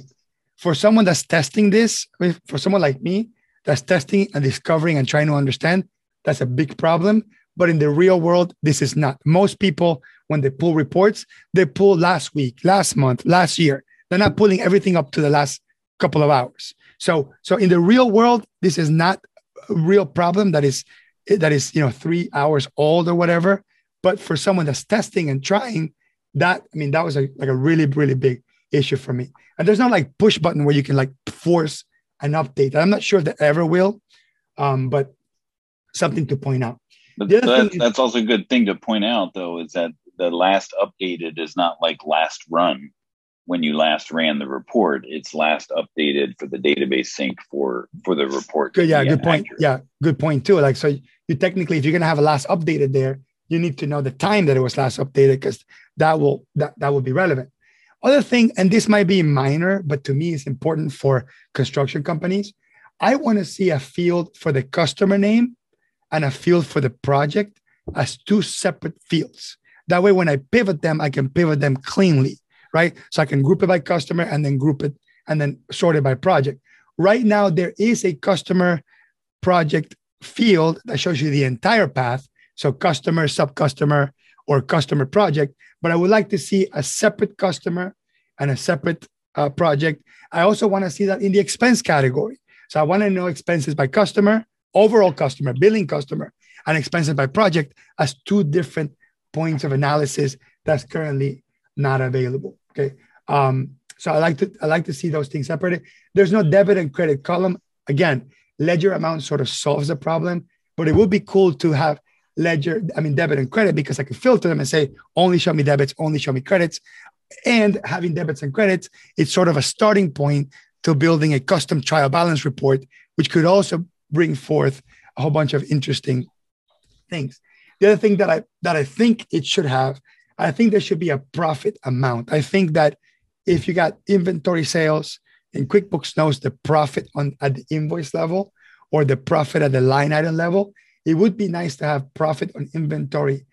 for someone that's testing this, for someone like me that's testing and discovering and trying to understand, that's a big problem. But in the real world, this is not. Most people, when they pull reports, they pull last week, last month, last year. They're not pulling everything up to the last couple of hours. So, so in the real world, this is not a real problem that is that is you know three hours old or whatever. But for someone that's testing and trying, that I mean, that was a, like a really really big issue for me. And there's no like push button where you can like force an update. I'm not sure if that ever will, um, but something to point out. But that, is, that's also a good thing to point out, though, is that the last updated is not like last run. when you last ran the report, it's last updated for the database sync for for the report. Good, yeah, good point. Accurate. Yeah, good point too. Like so, you technically, if you're gonna have a last updated there, you need to know the time that it was last updated because that will that that will be relevant. Other thing, and this might be minor, but to me, it's important for construction companies. I want to see a field for the customer name and a field for the project as two separate fields. That way, when I pivot them, I can pivot them cleanly, right? So I can group it by customer and then group it and then sort it by project. Right now, there is a customer project field that shows you the entire path. So customer, sub customer, or customer project. But I would like to see a separate customer and a separate uh, project. I also want to see that in the expense category. So I want to know expenses by customer, overall customer, billing customer, and expenses by project as two different points of analysis that's currently not available. Okay. Um, so I like to I like to see those things separated. There's no debit and credit column. Again, ledger amount sort of solves the problem, but it would be cool to have ledger, I mean debit and credit, because I can filter them and say only show me debits, only show me credits. And having debits and credits, it's sort of a starting point to building a custom trial balance report, which could also bring forth a whole bunch of interesting things. The other thing that I that I think it should have, I think there should be a profit amount. I think that if you got inventory sales and QuickBooks knows the profit on at the invoice level or the profit at the line item level, it would be nice to have profit on inventory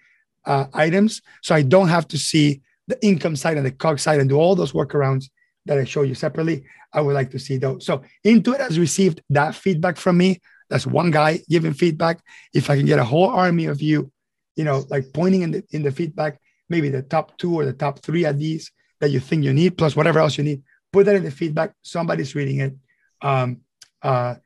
uh, items. So I don't have to see the income side and the COG side and do all those workarounds that I show you separately. I would like to see those. So Intuit has received that feedback from me. That's one guy giving feedback. If I can get a whole army of you, you know, like pointing in the in the feedback, maybe the top two or the top three of these that you think you need, plus whatever else you need, put that in the feedback. Somebody's reading it. Um, uh,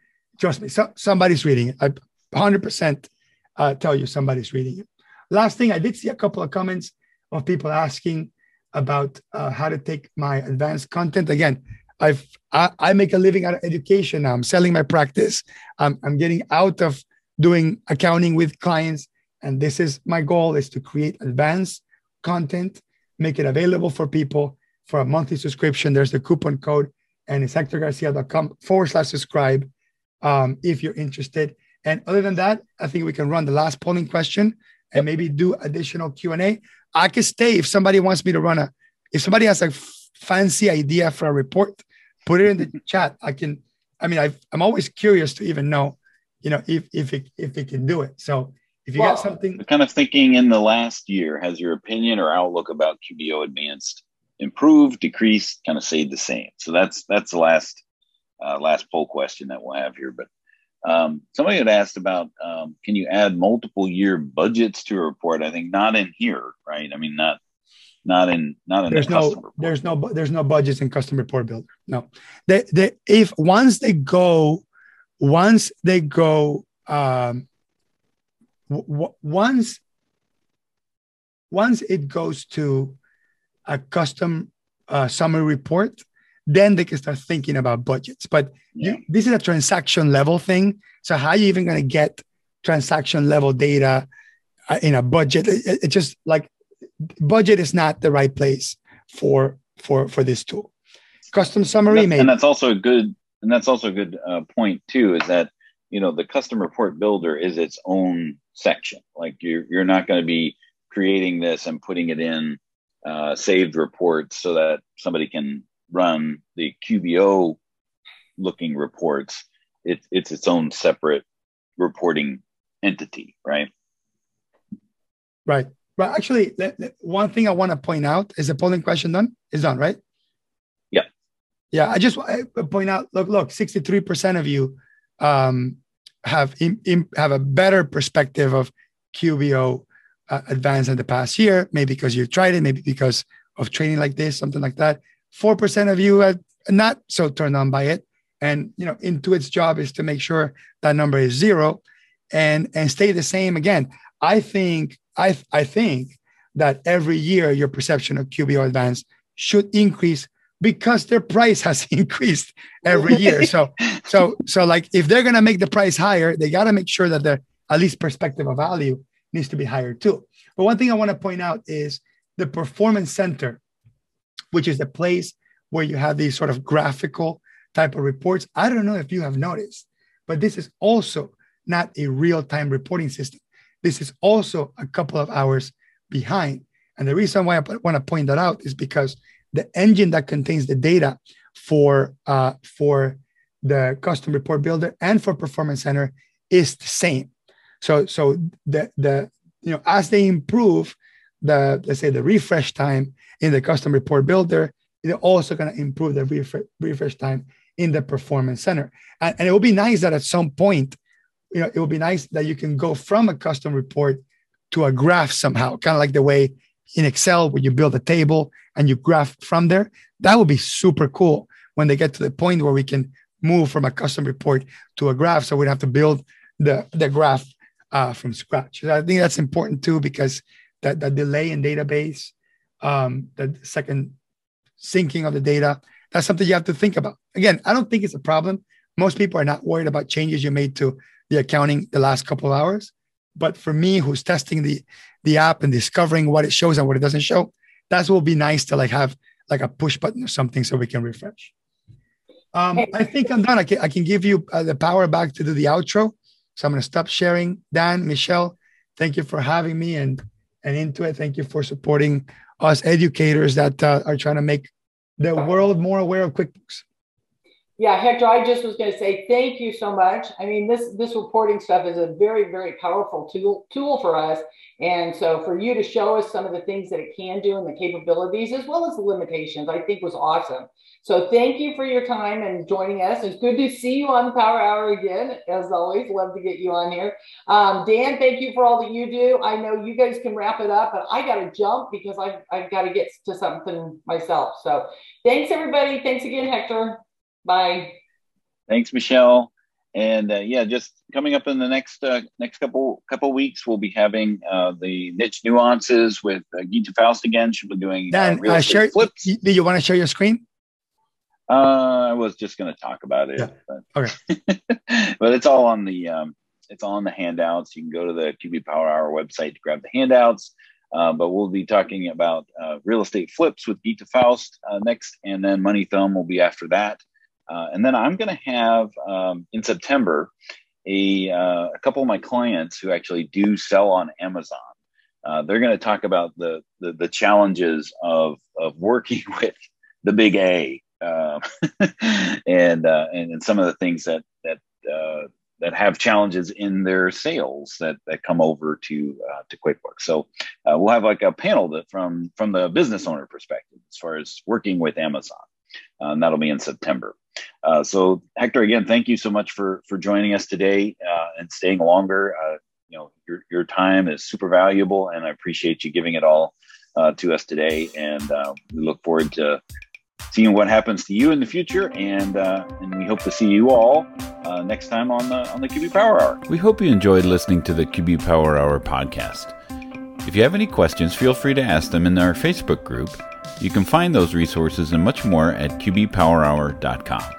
trust me, so, somebody's reading it. I 100% uh, tell you somebody's reading it. Last thing, I did see a couple of comments of people asking about uh, how to take my advanced content. Again, I've I, I, make a living out of education now. I'm selling my practice. I'm, I'm getting out of doing accounting with clients, and this is my goal: is to create advanced content, make it available for people for a monthly subscription. There's the coupon code, and it's hectorgarcia.com forward slash subscribe um, if you're interested. And other than that, I think we can run the last polling question and maybe do additional Q and A. I can stay if somebody wants me to run a. If somebody has a fancy idea for a report, put it in the chat. I can. I mean, i am always curious to even know, you know, if if it if it can do it. So if you well, got something, kind of thinking in the last year, has your opinion or outlook about QBO Advanced improved, decreased, kind of stayed the same? So that's that's the last uh, last poll question that we'll have here. But um, somebody had asked about um, can you add multiple year budgets to a report? I think not in here, right? I mean, not not in not in there's the no report. there's no there's no budgets in custom report builder. No, they they if once they go once they go um, w- once once it goes to a custom uh, summary report then they can start thinking about budgets. But yeah. you, this is a transaction level thing. So how are you even going to get transaction level data uh, in a budget? It, it, just like budget is not the right place for for for this tool. Custom summary, and, and that's also a good and that's also a good uh, point too. Is that you know the custom report builder is its own section. Like you're you're not going to be creating this and putting it in uh, saved reports so that somebody can run the QBO looking reports, it, it's its own separate reporting entity, right? Right. But actually, one thing I want to point out is the polling question done? Is done, right? Yeah. Yeah. I just want to point out. Look, look. Sixty-three percent of you um, have in, in, have a better perspective of QBO uh, advanced in the past year. Maybe because you tried it. Maybe because of training like this, something like that. 4% of you are not so turned on by it. And, you know, Intuit's job is to make sure that number is zero and, and stay the same. Again, I think, I, I think that every year your perception of QBO advance should increase because their price has increased every year. So, so, so like if they're going to make the price higher, they got to make sure that the at least perspective of value needs to be higher too. But one thing I want to point out is the performance center which is the place where you have these sort of graphical type of reports. I don't know if you have noticed, but this is also not a real time reporting system. This is also a couple of hours behind. And the reason why I want to point that out is because the engine that contains the data for uh, for the custom report builder and for performance center is the same. So so the the you know as they improve the let's say the refresh time in the custom report builder, they're also going to improve the refresh, time in the performance center. And, and it will be nice that at some point, you know, it will be nice that you can go from a custom report to a graph somehow, kind of like the way in Excel where you build a table and you graph from there. That would be super cool when they get to the point where we can move from a custom report to a graph. So we'd have to build the, the graph uh, from scratch. I think that's important too because that the delay in database, um, the second syncing of the data, that's something you have to think about. Again, I don't think it's a problem. Most people are not worried about changes you made to the accounting the last couple of hours. But for me, who's testing the the app and discovering what it shows and what it doesn't show, that will be nice to like have like a push button or something so we can refresh. Um, I think I'm done. I can, I can give you uh, the power back to do the outro. So I'm going to stop sharing. Dan, Michelle, thank you for having me and and Intuit. Thank you for supporting us educators that uh, are trying to make the world more aware of QuickBooks. Yeah, Hector, I just was going to say thank you so much. I mean, this this reporting stuff is a very very powerful tool tool for us, and so for you to show us some of the things that it can do and the capabilities as well as the limitations, I think was awesome. So thank you for your time and joining us. It's good to see you on the Power Hour again, as always. Love to get you on here. Um, Dan, thank you for all that you do. I know you guys can wrap it up, but I got to jump because I've, I've got to get to something myself. So thanks, everybody. Thanks again, Hector. Bye. Thanks, Michelle. And uh, yeah, just coming up in the next uh, next couple couple weeks, we'll be having uh, the niche nuances with uh, Geeta Faust again. She'll be doing uh, Dan. Uh, share, flips. Do you want to share your screen? Uh, I was just going to talk about it. Yeah. But, okay. but it's all on the um, it's all on the handouts. You can go to the QB Power Hour website to grab the handouts. Uh, but we'll be talking about uh, real estate flips with Geeta Faust uh, next, and then MoneyThumb will be after that. Uh, and then I'm going to have um, in September a, uh, a couple of my clients who actually do sell on Amazon. Uh, they're going to talk about the, the, the challenges of of working with the big A um, and, uh, and, and some of the things that that uh, that have challenges in their sales that that come over to uh, to QuickBooks. So uh, we'll have like a panel that from from the business owner perspective as far as working with Amazon. Uh, and that'll be in September. Uh, so Hector, again, thank you so much for for joining us today and staying longer. you know, your your time is super valuable, and I appreciate you giving it all to us today. And we look forward to seeing what happens to you in the future, and uh, and we hope to see you all uh, next time on the on the QB Power Hour. We hope you enjoyed listening to the QB Power Hour podcast. If you have any questions, feel free to ask them in our Facebook group. You can find those resources and much more at qbpowerhour.com.